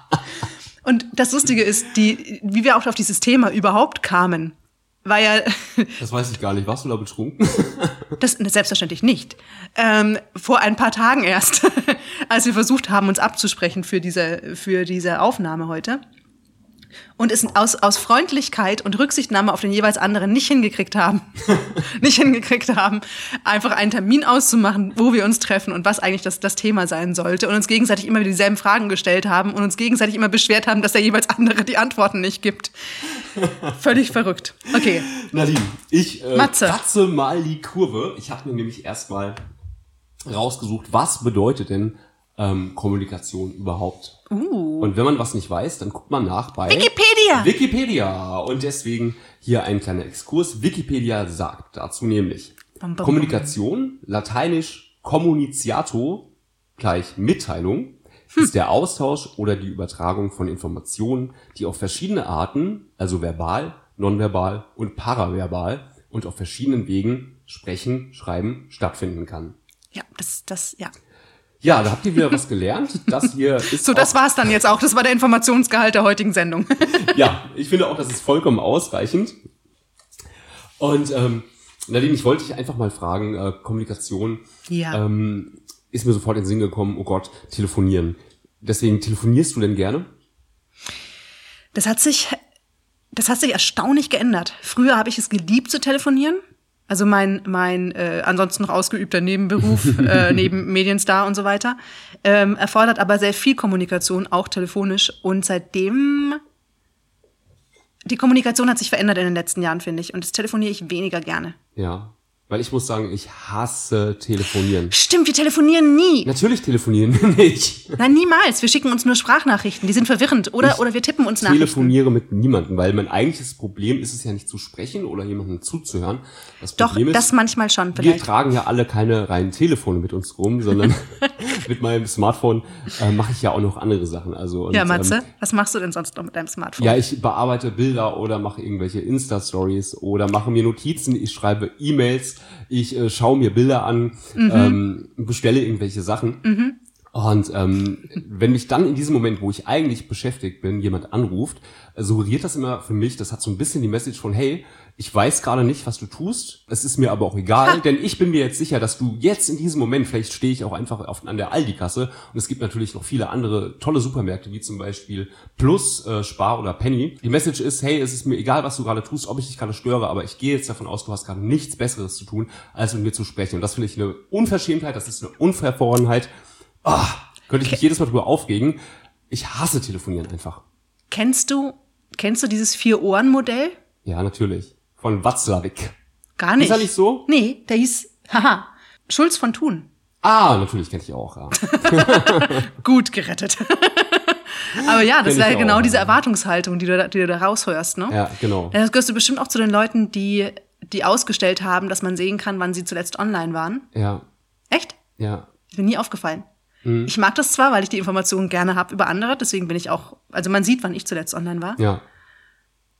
und das Lustige ist, die, wie wir auch auf dieses Thema überhaupt kamen, war ja Das weiß ich gar nicht. Warst du da betrunken? Das selbstverständlich nicht. Ähm, vor ein paar Tagen erst, als wir versucht haben, uns abzusprechen für diese, für diese Aufnahme heute. Und es aus, aus Freundlichkeit und Rücksichtnahme auf den jeweils anderen nicht hingekriegt haben, nicht hingekriegt haben, einfach einen Termin auszumachen, wo wir uns treffen und was eigentlich das, das Thema sein sollte und uns gegenseitig immer wieder dieselben Fragen gestellt haben und uns gegenseitig immer beschwert haben, dass der jeweils andere die Antworten nicht gibt. Völlig verrückt. Okay. Nadine, ich äh, Matze. kratze mal die Kurve. Ich habe mir nämlich erstmal rausgesucht, was bedeutet denn ähm, Kommunikation überhaupt? Und wenn man was nicht weiß, dann guckt man nach bei Wikipedia! Wikipedia. Und deswegen hier ein kleiner Exkurs. Wikipedia sagt dazu nämlich Bam, bam, Kommunikation, lateinisch communiciato, gleich Mitteilung, ist der Austausch oder die Übertragung von Informationen, die auf verschiedene Arten, also verbal, nonverbal und paraverbal und auf verschiedenen Wegen sprechen, schreiben, stattfinden kann. Ja, das, das, ja. Ja, da habt ihr wieder was gelernt. Das hier ist So, das war's dann jetzt auch. Das war der Informationsgehalt der heutigen Sendung. Ja, ich finde auch, das ist vollkommen ausreichend. Und ähm, Nadine, ich wollte dich einfach mal fragen, äh, Kommunikation Ja. ähm, ist mir sofort in den Sinn gekommen, oh Gott, telefonieren. Deswegen telefonierst du denn gerne? Das hat sich, das hat sich erstaunlich geändert. Früher habe ich es geliebt zu telefonieren. Also mein, mein äh, ansonsten noch ausgeübter Nebenberuf, äh, neben Medienstar und so weiter, ähm, erfordert aber sehr viel Kommunikation, auch telefonisch. Und seitdem die Kommunikation hat sich verändert in den letzten Jahren, finde ich. Und das telefoniere ich weniger gerne. Ja. Weil ich muss sagen, ich hasse telefonieren. Stimmt, wir telefonieren nie. Natürlich telefonieren wir nicht. Nein, niemals. Wir schicken uns nur Sprachnachrichten. Die sind verwirrend. Oder, Ich oder wir tippen uns Nachrichten. telefoniere mit niemandem, weil mein eigentliches Problem ist es ja nicht zu sprechen oder jemandem zuzuhören. Das Doch, Problem ist, das manchmal schon wir vielleicht. tragen ja alle keine reinen Telefone mit uns rum, sondern mit meinem Smartphone äh, mache ich ja auch noch andere Sachen. Also und, Ja, Matze, Ähm, was machst du denn sonst noch mit deinem Smartphone? ja, ich bearbeite Bilder oder mache irgendwelche Insta-Stories oder mache mir Notizen, ich schreibe E-Mails, ich äh, schaue mir Bilder an, Mhm. ähm, bestelle irgendwelche Sachen. Und ähm, wenn mich dann in diesem Moment, wo ich eigentlich beschäftigt bin, jemand anruft, äh, suggeriert das immer für mich, das hat so ein bisschen die Message von, hey, ich weiß gerade nicht, was du tust, es ist mir aber auch egal, denn ich bin mir jetzt sicher, dass du jetzt in diesem Moment, vielleicht stehe ich auch einfach auf, an der Aldi-Kasse und es gibt natürlich noch viele andere tolle Supermärkte, wie zum Beispiel Plus, äh, Spar oder Penny. Die Message ist, hey, es ist mir egal, was du gerade tust, ob ich dich gerade störe, aber ich gehe jetzt davon aus, du hast gerade nichts Besseres zu tun, als mit mir zu sprechen. Und das finde ich eine Unverschämtheit, das ist eine Unverfrorenheit. Ah, könnte ich mich jedes Mal drüber aufregen. Ich hasse telefonieren einfach. Kennst du, kennst du dieses Vier-Ohren-Modell? Ja, natürlich. Von Watzlawick. Gar nicht. Ist er nicht so? Nee, der hieß, haha, Schulz von Thun. Ah, natürlich kenne ich auch. Ja. Gut gerettet. Aber ja, das wäre genau auch, diese ja. Erwartungshaltung, die du, da- die du da raushörst, ne? ja, genau. Das gehörst du bestimmt auch zu den Leuten, die, die ausgestellt haben, dass man sehen kann, wann sie zuletzt online waren. Ja, Echt? ja. Ist mir nie aufgefallen. Mhm. Ich mag das zwar, weil ich die Informationen gerne habe über andere, deswegen bin ich auch, also man sieht, wann ich zuletzt online war. Ja,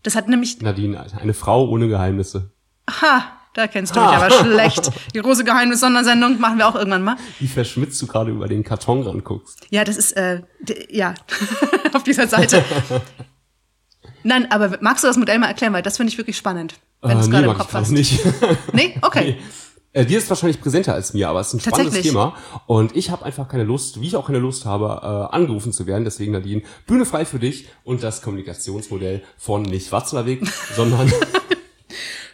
Das hat nämlich, Nadine, eine Frau ohne Geheimnisse. ha, da kennst du mich aber schlecht. Die große Geheimnis-Sondersendung machen wir auch irgendwann mal. Wie verschmitzt du gerade über den Karton ranguckst. Ja, das ist, äh, ja, auf dieser Seite. Nein, aber magst du das Modell mal erklären, weil das finde ich wirklich spannend, wenn du es Äh, gerade nee, im mag ich Kopf hast. gerade nicht. Nee? Okay. Äh, dir ist wahrscheinlich präsenter als mir, aber es ist ein spannendes. Thema. Und ich habe einfach keine Lust, wie ich auch keine Lust habe, äh, angerufen zu werden. Deswegen, Nadine, Bühne frei für dich und das Kommunikationsmodell von nicht Watzlawick, sondern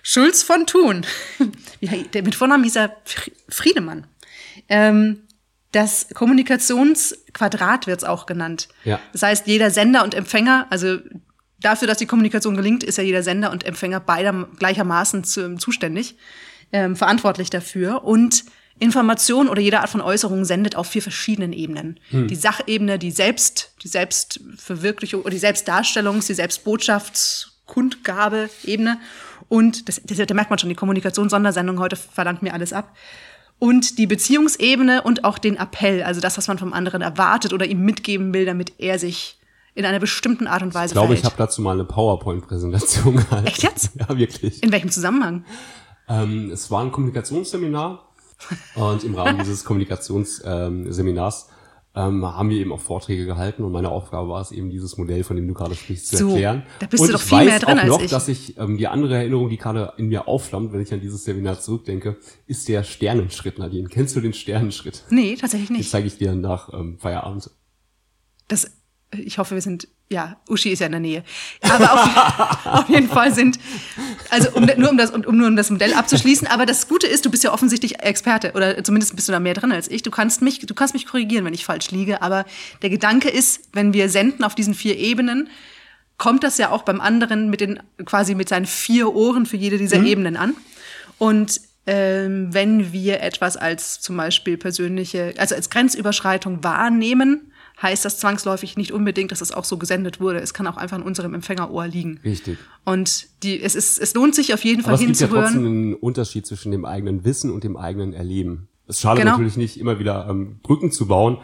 Schulz von Thun. Ja, der mit Vornamen hieß er Fri- Friedemann. Ähm, das Kommunikationsquadrat wird es auch genannt. Ja. Das heißt, jeder Sender und Empfänger, also dafür, dass die Kommunikation gelingt, ist ja jeder Sender und Empfänger beider gleichermaßen zu, zuständig, ähm, verantwortlich dafür. Und Information oder jede Art von Äußerung sendet auf vier verschiedenen Ebenen. Die Sachebene, die Selbst, die Selbstverwirklichung oder die Selbstdarstellungs-, die Selbstbottschaftskundgabe-Ebene und das, das, da merkt man schon, die Kommunikationssondersendung heute verlangt mir alles ab. Und die Beziehungsebene und auch den Appell, also das, was man vom anderen erwartet oder ihm mitgeben will, damit er sich in einer bestimmten Art und Weise ich glaube, ich verhält. habe dazu mal eine PowerPoint-Präsentation gehalten. Echt jetzt? Ja, wirklich. in welchem Zusammenhang? Ähm, es war ein Kommunikationsseminar und im Rahmen dieses Kommunikationsseminars ähm, haben wir eben auch Vorträge gehalten und meine Aufgabe war es eben, dieses Modell, von dem du gerade sprichst, zu So, erklären. da bist und du doch ich viel weiß mehr drin auch als noch, ich. dass ich ähm, die andere Erinnerung, die gerade in mir aufflammt, wenn ich an dieses Seminar zurückdenke, ist der Sternenschritt, Nadine. Kennst du den Sternenschritt? Nee, tatsächlich Den nicht. zeige ich dir nach ähm, Feierabend. Das, ich hoffe, wir sind, ja, Uschi ist ja in der Nähe. Aber auf, auf jeden Fall sind, also um, nur um das, um, nur um das Modell abzuschließen, aber das Gute ist, du bist ja offensichtlich Experte oder zumindest bist du da mehr drin als ich. Du kannst mich, du kannst mich korrigieren, wenn ich falsch liege, aber der Gedanke ist, wenn wir senden auf diesen vier Ebenen, kommt das ja auch beim anderen mit den, quasi mit seinen vier Ohren für jede dieser Ebenen an. Und ähm, wenn wir etwas als zum Beispiel persönliche, also als Grenzüberschreitung wahrnehmen, heißt das zwangsläufig nicht unbedingt, dass es auch so gesendet wurde. Es kann auch einfach in unserem Empfängerohr liegen. Richtig. Und die, es, ist, es lohnt sich auf jeden Fall Aber es gibt ja hinzuhören. trotzdem einen Unterschied zwischen dem eigenen Wissen und dem eigenen Erleben. Es schadet Genau. natürlich nicht, immer wieder ähm, Brücken zu bauen,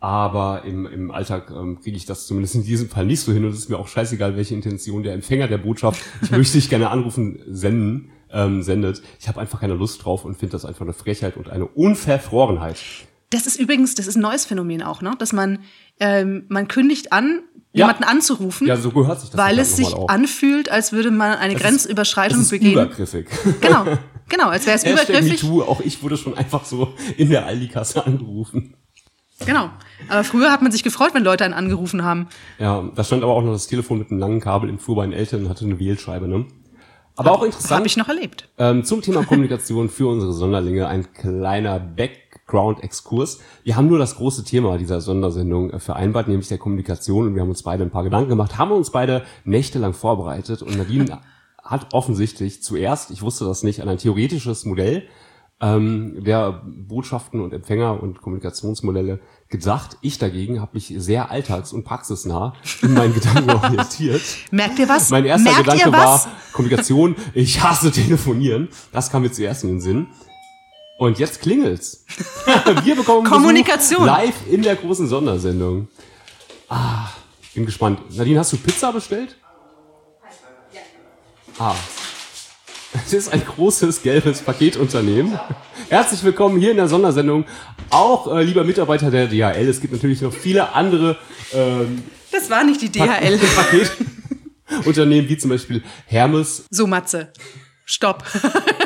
aber im, im Alltag ähm, kriege ich das zumindest in diesem Fall nicht so hin und es ist mir auch scheißegal, welche Intention der Empfänger der Botschaft, ich möchte dich gerne anrufen, senden, ähm, sendet. Ich habe einfach keine Lust drauf und finde das einfach eine Frechheit und eine Unverfrorenheit. Das ist übrigens, das ist ein neues Phänomen auch, ne? dass man, ähm, man kündigt an, Ja. jemanden anzurufen, Ja, so gehört sich das weil es sich auch. anfühlt, als würde man eine ist- Grenzüberschreitung es ist begehen. übergriffig. Genau, genau, als wäre es übergriffig. MeToo, auch ich wurde schon einfach so in der Aldi-Kasse angerufen. Genau. Aber früher hat man sich gefreut, wenn Leute einen angerufen haben. Ja, da stand aber auch noch das Telefon mit einem langen Kabel im Flur bei den Eltern und hatte eine Wählscheibe, ne? Aber auch interessant. Habe ich noch erlebt. Ähm, zum Thema Kommunikation für unsere Sonderlinge ein kleiner Background-Exkurs. Wir haben nur das große Thema dieser Sondersendung äh, vereinbart, nämlich der Kommunikation. Und wir haben uns beide ein paar Gedanken gemacht, haben uns beide nächtelang vorbereitet. Und Nadine hat offensichtlich zuerst, ich wusste das nicht, an ein theoretisches Modell ähm, der Botschaften und Empfänger und Kommunikationsmodelle gedacht. Ich dagegen habe mich sehr alltags- und praxisnah in meinen Gedanken orientiert. Merkt ihr was? Mein erster Merkt Gedanke war Kommunikation. Ich hasse telefonieren. Das kam mir zuerst in den Sinn. Und jetzt klingelt's. Wir bekommen Kommunikation. Besuch live in der großen Sondersendung. Ah, ich bin gespannt. Nadine, hast du Pizza bestellt? Ah. Es ist ein großes gelbes Paketunternehmen. Herzlich willkommen hier in der Sondersendung. Auch äh, lieber Mitarbeiter der DHL. Es gibt natürlich noch viele andere ähm, Das war nicht die DHL. Paketunternehmen, wie zum Beispiel Hermes. So, Matze. Stopp.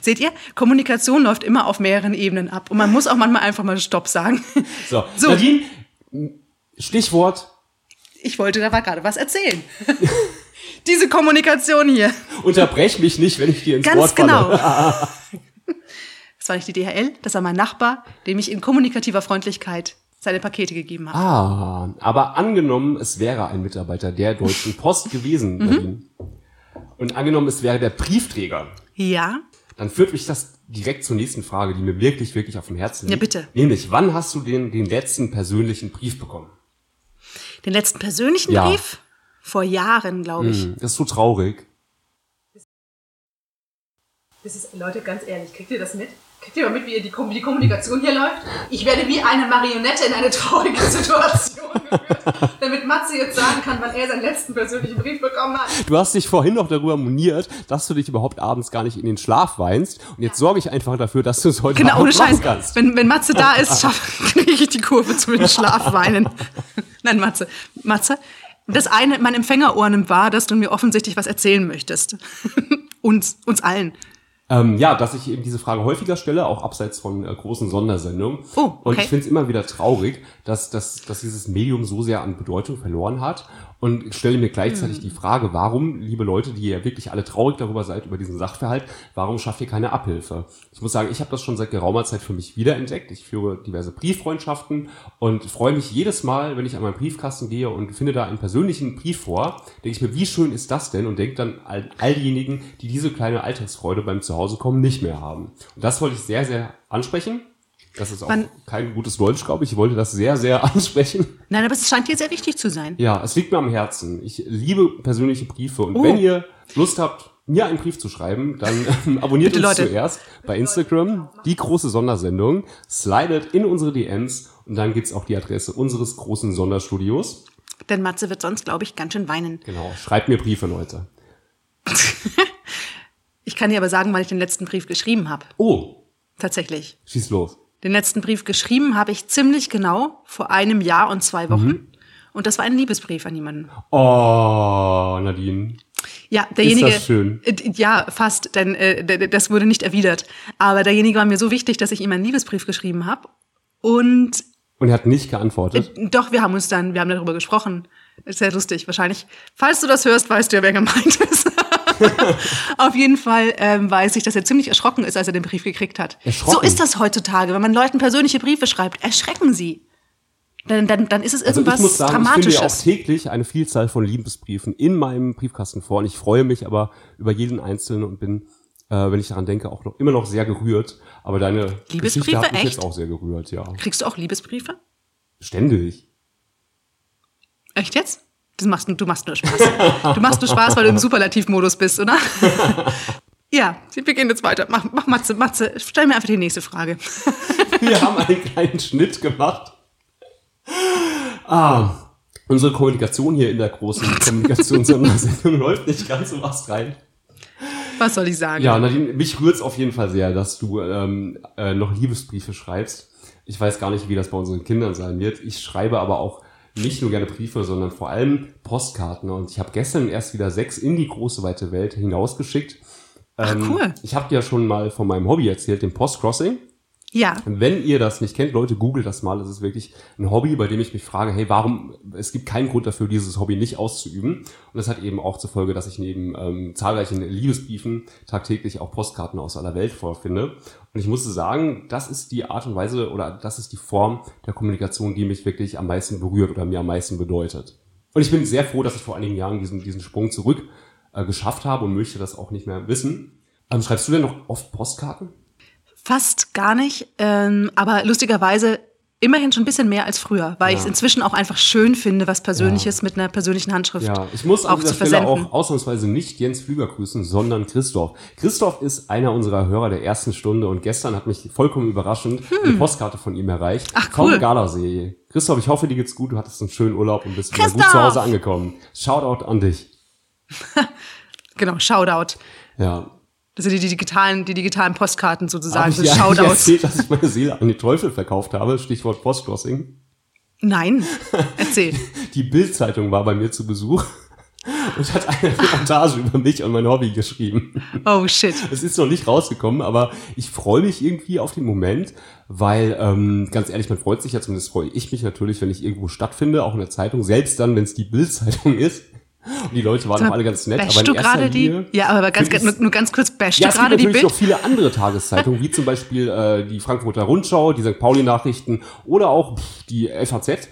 Seht ihr? Kommunikation läuft immer auf mehreren Ebenen ab. Und man muss auch manchmal einfach mal Stopp sagen. So, So. Nadine, Stichwort Ich wollte da gerade was erzählen. Diese Kommunikation hier. Unterbrech mich nicht, wenn ich dir ins Ganz Wort genau. falle. Das war nicht die DHL, das war mein Nachbar, dem ich in kommunikativer Freundlichkeit seine Pakete gegeben habe. Ah, aber angenommen, es wäre ein Mitarbeiter der Deutschen Post gewesen, Mhm. Und angenommen, es wäre der Briefträger. Ja, Dann führt mich das direkt zur nächsten Frage, die mir wirklich, wirklich auf dem Herzen liegt. Ja, bitte. Nämlich, wann hast du den, den letzten persönlichen Brief bekommen? den letzten persönlichen Ja. Brief vor Jahren, glaube ich. Hm, Das ist so traurig. Das ist, Leute, ganz ehrlich, kriegt ihr das mit? Kriegt ihr mal mit, wie die, Kom- die Kommunikation hier läuft? Ich werde wie eine Marionette in eine traurige Situation geführt, damit Matze jetzt sagen kann, wann er seinen letzten persönlichen Brief bekommen hat. Du hast dich vorhin noch darüber moniert, dass du dich überhaupt abends gar nicht in den Schlaf weinst. Und jetzt sorge ich einfach dafür, dass du es heute Genau, ohne Abend machen Scheiß. kannst. Wenn, wenn Matze da ist, kriege ich die Kurve zum Schlafweinen. Nein, Matze. Matze, das eine in meinem Empfängerohr nimmt wahr, dass du mir offensichtlich was erzählen möchtest. uns, uns allen. Ähm, ja, dass ich eben diese Frage häufiger stelle, auch abseits von äh, großen Sondersendungen. Oh, Und okay. ich finde es immer wieder traurig, dass, dass, dass dieses Medium so sehr an Bedeutung verloren hat. Und ich stelle mir gleichzeitig die Frage, warum, liebe Leute, die ihr wirklich alle traurig darüber seid, über diesen Sachverhalt, warum schafft ihr keine Abhilfe? Ich muss sagen, ich habe das schon seit geraumer Zeit für mich wiederentdeckt. Ich führe diverse Brieffreundschaften und freue mich jedes Mal, wenn ich an meinen Briefkasten gehe und finde da einen persönlichen Brief vor, denke ich mir, wie schön ist das denn? Und denke dann an all diejenigen, die diese kleine Alltagsfreude beim Zuhausekommen nicht mehr haben. Und das wollte ich sehr, sehr ansprechen. Das ist auch Wann- kein gutes Deutsch, glaube ich. Ich wollte das sehr, sehr ansprechen. Nein, aber es scheint dir sehr wichtig zu sein. Ja, es liegt mir am Herzen. Ich liebe persönliche Briefe und Oh. wenn ihr Lust habt, mir einen Brief zu schreiben, dann ähm, abonniert Bitte, uns Leute. zuerst bei Instagram die große Sondersendung, slidet in unsere DMs und dann gibt's auch die Adresse unseres großen Sonderstudios. Denn Matze wird sonst, glaube ich, ganz schön weinen. Genau, schreibt mir Briefe, Leute. Ich kann dir aber sagen, wann ich den letzten Brief geschrieben habe. Oh, Tatsächlich. schieß los. Den letzten Brief geschrieben habe ich ziemlich genau vor einem Jahr und zwei Wochen. Mhm. Und das war ein Liebesbrief an jemanden. Oh, Nadine. Ja, derjenige. das schön? Äh, Ja, fast, denn äh, das wurde nicht erwidert. Aber derjenige war mir so wichtig, dass ich ihm einen Liebesbrief geschrieben habe. Und Und er hat nicht geantwortet. äh, doch, wir haben uns dann, wir haben darüber gesprochen. Ist sehr lustig. Wahrscheinlich, falls du das hörst, weißt du ja, wer gemeint ist. Auf jeden Fall ähm, weiß ich, dass er ziemlich erschrocken ist, als er den Brief gekriegt hat. So ist das heutzutage. Wenn man Leuten persönliche Briefe schreibt, erschrecken sie. Dann, dann, dann ist es Also irgendwas ich muss sagen, ich finde Dramatisches. auch täglich eine Vielzahl von Liebesbriefen in meinem Briefkasten vor und ich freue mich aber über jeden einzelnen und bin, äh, wenn ich daran denke, auch noch immer noch sehr gerührt. Aber deine Geschichte Liebesbriefe, hat mich echt? jetzt auch sehr gerührt, ja. Kriegst du auch Liebesbriefe? Ständig. Echt jetzt? Das machst, du machst nur Spaß. Du machst nur Spaß, weil du im Superlativmodus bist, oder? Ja, wir gehen jetzt weiter. Mach, mach Matze, Matze, stell mir einfach die nächste Frage. Wir haben einen kleinen Schnitt gemacht. Ah, unsere Kommunikation hier in der großen Kommunikationssendung läuft nicht ganz so was rein. Was soll ich sagen? Ja, Nadine, mich rührt's auf jeden Fall sehr, dass du ähm, äh, noch Liebesbriefe schreibst. Ich weiß gar nicht, wie das bei unseren Kindern sein wird. Ich schreibe aber auch nicht nur gerne Briefe, sondern vor allem Postkarten. Und ich habe gestern erst wieder sechs in die große weite Welt hinausgeschickt. Ach, Ähm, cool. Ich habe dir ja schon mal von meinem Hobby erzählt, dem Postcrossing. Ja. Wenn ihr das nicht kennt, Leute, googelt das mal. Das ist wirklich ein Hobby, bei dem ich mich frage, hey, warum, es gibt keinen Grund dafür, dieses Hobby nicht auszuüben. Und das hat eben auch zur Folge, dass ich neben ähm, zahlreichen Liebesbriefen tagtäglich auch Postkarten aus aller Welt vorfinde. Und ich musste sagen, das ist die Art und Weise oder das ist die Form der Kommunikation, die mich wirklich am meisten berührt oder mir am meisten bedeutet. Und ich bin sehr froh, dass ich vor einigen Jahren diesen, diesen Sprung zurück äh, geschafft habe und möchte das auch nicht mehr wissen. Ähm, schreibst du denn noch oft Postkarten? Fast gar nicht, ähm, aber lustigerweise immerhin schon ein bisschen mehr als früher, weil ich es inzwischen auch einfach schön finde, was Persönliches mit einer persönlichen Handschrift Ja, ich muss an auch dieser zu Stelle auch ausnahmsweise nicht Jens Flüger grüßen, sondern Christoph. Christoph ist einer unserer Hörer der ersten Stunde und gestern hat mich vollkommen überraschend eine Postkarte von ihm erreicht. Hm. Ach, cool. Vom Gardasee. Christoph, ich hoffe, dir geht's gut, du hattest einen schönen Urlaub und bist wieder gut Christoph! zu Hause angekommen. Shoutout an dich. Genau, Shoutout. Ja. Das sind die, digitalen, die digitalen Postkarten sozusagen, Habe ich eigentlich Shoutouts. erzählt, dass ich meine Seele an die Teufel verkauft habe? Stichwort Postcrossing. Nein, erzähl. Die Bild-Zeitung war bei mir zu Besuch und hat eine Reportage über mich und mein Hobby geschrieben. Oh shit. Es ist noch nicht rausgekommen, aber ich freue mich irgendwie auf den Moment, weil ähm, ganz ehrlich, man freut sich ja zumindest freue ich mich natürlich, wenn ich irgendwo stattfinde, auch in der Zeitung, selbst dann, wenn es die Bild-Zeitung ist. Und die Leute waren Sag auch alle ganz nett, bashst aber du gerade die? Ja, aber ganz, nur, nur ganz kurz, bashst ja, du es gibt gerade die natürlich Bild? noch viele andere Tageszeitungen, wie zum Beispiel äh, die Frankfurter Rundschau, die St. Pauli-Nachrichten oder auch pff, die FAZ.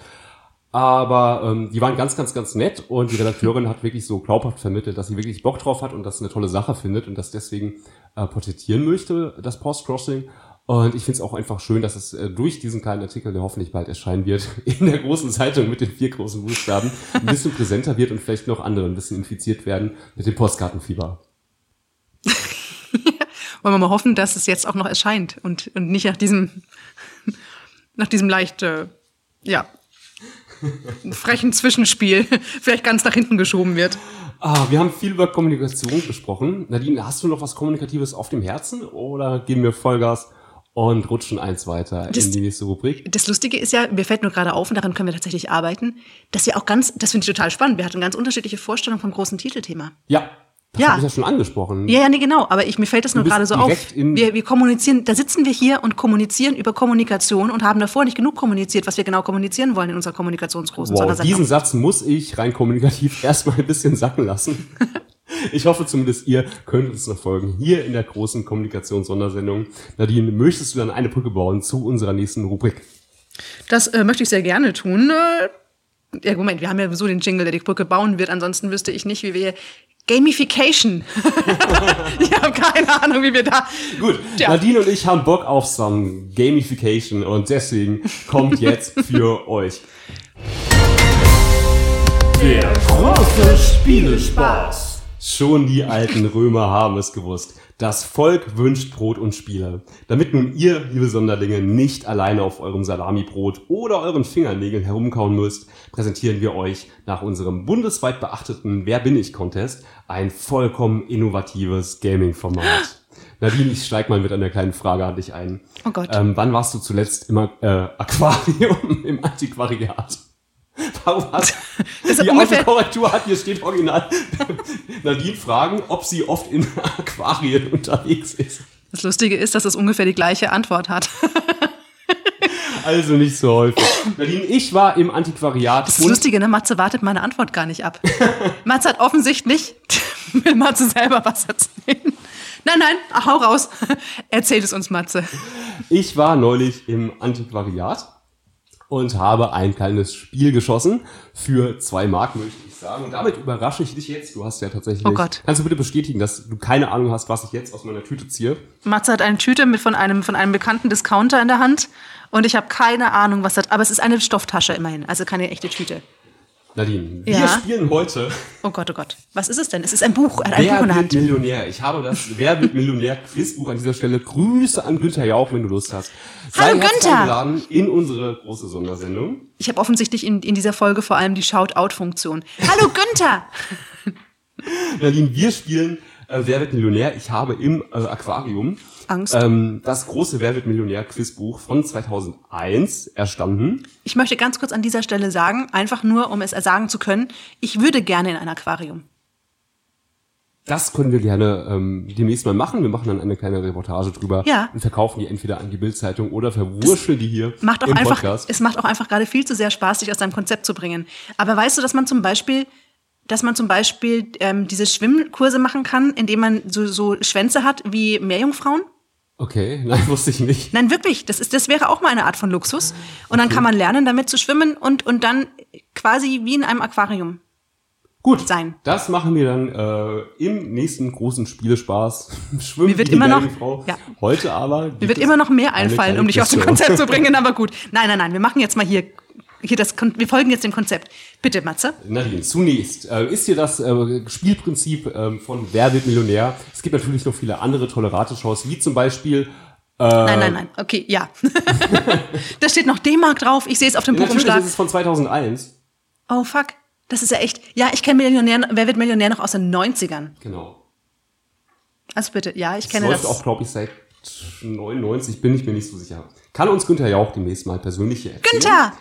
Aber ähm, die waren ganz, ganz, ganz nett und die Redakteurin hat wirklich so glaubhaft vermittelt, dass sie wirklich Bock drauf hat und das eine tolle Sache findet und das deswegen äh, porträtieren möchte, das Postcrossing. Und ich finde es auch einfach schön, dass es äh, durch diesen kleinen Artikel, der hoffentlich bald erscheinen wird, in der großen Zeitung mit den vier großen Buchstaben ein bisschen präsenter wird und vielleicht noch andere ein bisschen infiziert werden mit dem Postkartenfieber. Wollen wir mal hoffen, dass es jetzt auch noch erscheint und, und nicht nach diesem, nach diesem leicht, äh, ja, frechen Zwischenspiel vielleicht ganz nach hinten geschoben wird. Ah, wir haben viel über Kommunikation gesprochen. Nadine, hast du noch was Kommunikatives auf dem Herzen oder geben wir Vollgas und rutschen eins weiter Das- in die nächste Rubrik? Das Lustige ist ja, mir fällt nur gerade auf, und daran können wir tatsächlich arbeiten, dass wir auch ganz, das finde ich total spannend, wir hatten ganz unterschiedliche Vorstellungen vom großen Titelthema. Ja, das Ja. habe ich ja schon angesprochen. Ja, ja, nee, genau. Aber ich, mir fällt das nur gerade so auf. Wir, wir kommunizieren, da sitzen wir hier und kommunizieren über Kommunikation und haben davor nicht genug kommuniziert, was wir genau kommunizieren wollen in unserer kommunikationsgroßen Wow, Sondersendung. diesen Satz muss ich rein kommunikativ erstmal ein bisschen sacken lassen. Ich hoffe zumindest, ihr könnt uns noch folgen. Hier in der großen Kommunikations-Sondersendung. Nadine, möchtest du dann eine Brücke bauen zu unserer nächsten Rubrik? Das äh, möchte ich sehr gerne tun. Äh, ja, Moment, wir haben ja so den Jingle, der die Brücke bauen wird. Ansonsten wüsste ich nicht, wie wir. Gamification. ich habe keine Ahnung, wie wir da. Gut, Tja. Nadine und ich haben Bock auf some Gamification und deswegen kommt jetzt für euch Der große Spielespaß. Schon die alten Römer haben es gewusst. Das Volk wünscht Brot und Spiele. Damit nun ihr, liebe Sonderlinge, nicht alleine auf eurem Salamibrot oder euren Fingernägeln herumkauen müsst, präsentieren wir euch nach unserem bundesweit beachteten Wer bin ich Contest ein vollkommen innovatives Gaming-Format. Nadine, ich steig mal mit einer kleinen Frage an dich ein. Oh Gott. Ähm, wann warst du zuletzt im äh, Aquarium, im Antiquariat? Warum hast Das ist die Autokorrektur hat, hier steht original. Nadine fragen, ob sie oft in Aquarien unterwegs ist. Das Lustige ist, dass es ungefähr die gleiche Antwort hat. Also nicht so häufig. Nadine, ich war im Antiquariat. Das Lustige, ne? Matze wartet meine Antwort gar nicht ab. Matze hat offensichtlich, will Matze selber was erzählen. Nein, nein, hau raus. Erzählt es uns, Matze. Ich war neulich im Antiquariat und habe ein kleines Spiel geschossen für zwei Mark, möchte ich sagen. Und damit überrasche ich dich jetzt. Du hast ja tatsächlich. Oh Gott. Kannst du bitte bestätigen, dass du keine Ahnung hast, was ich jetzt aus meiner Tüte ziehe? Matze hat eine Tüte mit von einem, von einem bekannten Discounter in der Hand und ich habe keine Ahnung, was das, aber es ist eine Stofftasche immerhin, also keine echte Tüte. Nadine, wir Ja? spielen heute Oh Gott, oh Gott. Was ist es denn? Es ist ein Buch, er hat ein Buch Wer in der wird Hand. Millionär? Ich habe das Wer wird Millionär Quizbuch an dieser Stelle. Grüße an Günther Jauch, wenn du Lust hast. Hallo, herzlich Günther! eingeladen in unsere große Sondersendung. Ich habe offensichtlich in, in dieser Folge vor allem die Shout-out-Funktion. Hallo Günther! Nadine, wir spielen äh, Wer wird Millionär? Ich habe im äh, Aquarium Angst. Ähm, das große Wer wird Millionär Quizbuch von 2001 erstanden. Ich möchte ganz kurz an dieser Stelle sagen, einfach nur, um es sagen zu können, ich würde gerne in ein Aquarium. Das können wir gerne ähm, demnächst mal machen. Wir machen dann eine kleine Reportage drüber Ja. und verkaufen die entweder an die Bildzeitung oder verwurscheln die hier macht auch im einfach, Podcast. es macht auch einfach gerade viel zu sehr Spaß, sich aus seinem Konzept zu bringen. Aber weißt du, dass man zum Beispiel, dass man zum Beispiel ähm, diese Schwimmkurse machen kann, indem man so, so Schwänze hat wie Meerjungfrauen? Okay, nein, wusste ich nicht. Nein, wirklich. Das, ist, das wäre auch mal eine Art von Luxus. Und dann kann man lernen, damit zu schwimmen und, und dann quasi wie in einem Aquarium. Gut, sein. das machen wir dann äh, im nächsten großen Spielespaß. Schwimmen Mir wird immer noch- Meerjungfrau. ja. Heute aber. Mir wird immer noch mehr einfallen, um dich aus dem Konzept zu bringen, aber gut. Nein, nein, nein, wir machen jetzt mal hier, hier das, wir folgen jetzt dem Konzept. Bitte, Matze. Nadine, zunächst äh, ist hier das äh, Spielprinzip ähm, von Wer wird Millionär. Es gibt natürlich noch viele andere tolle Rateshows, wie zum Beispiel Nein, nein, nein. Okay, ja. da steht noch D-Mark drauf. Ich sehe es auf dem Natürlich Buchumschlag. ist es von 2001. Oh, fuck. Das ist ja echt. Ja, ich kenne Millionär, wer wird Millionär noch aus den 90ern? Genau. Also bitte, ja, ich Das kenne läuft das. auch, glaube ich, seit 99, bin ich mir nicht so sicher. Kann uns Günther Jauch demnächst mal persönlich hier erzählen. Günther!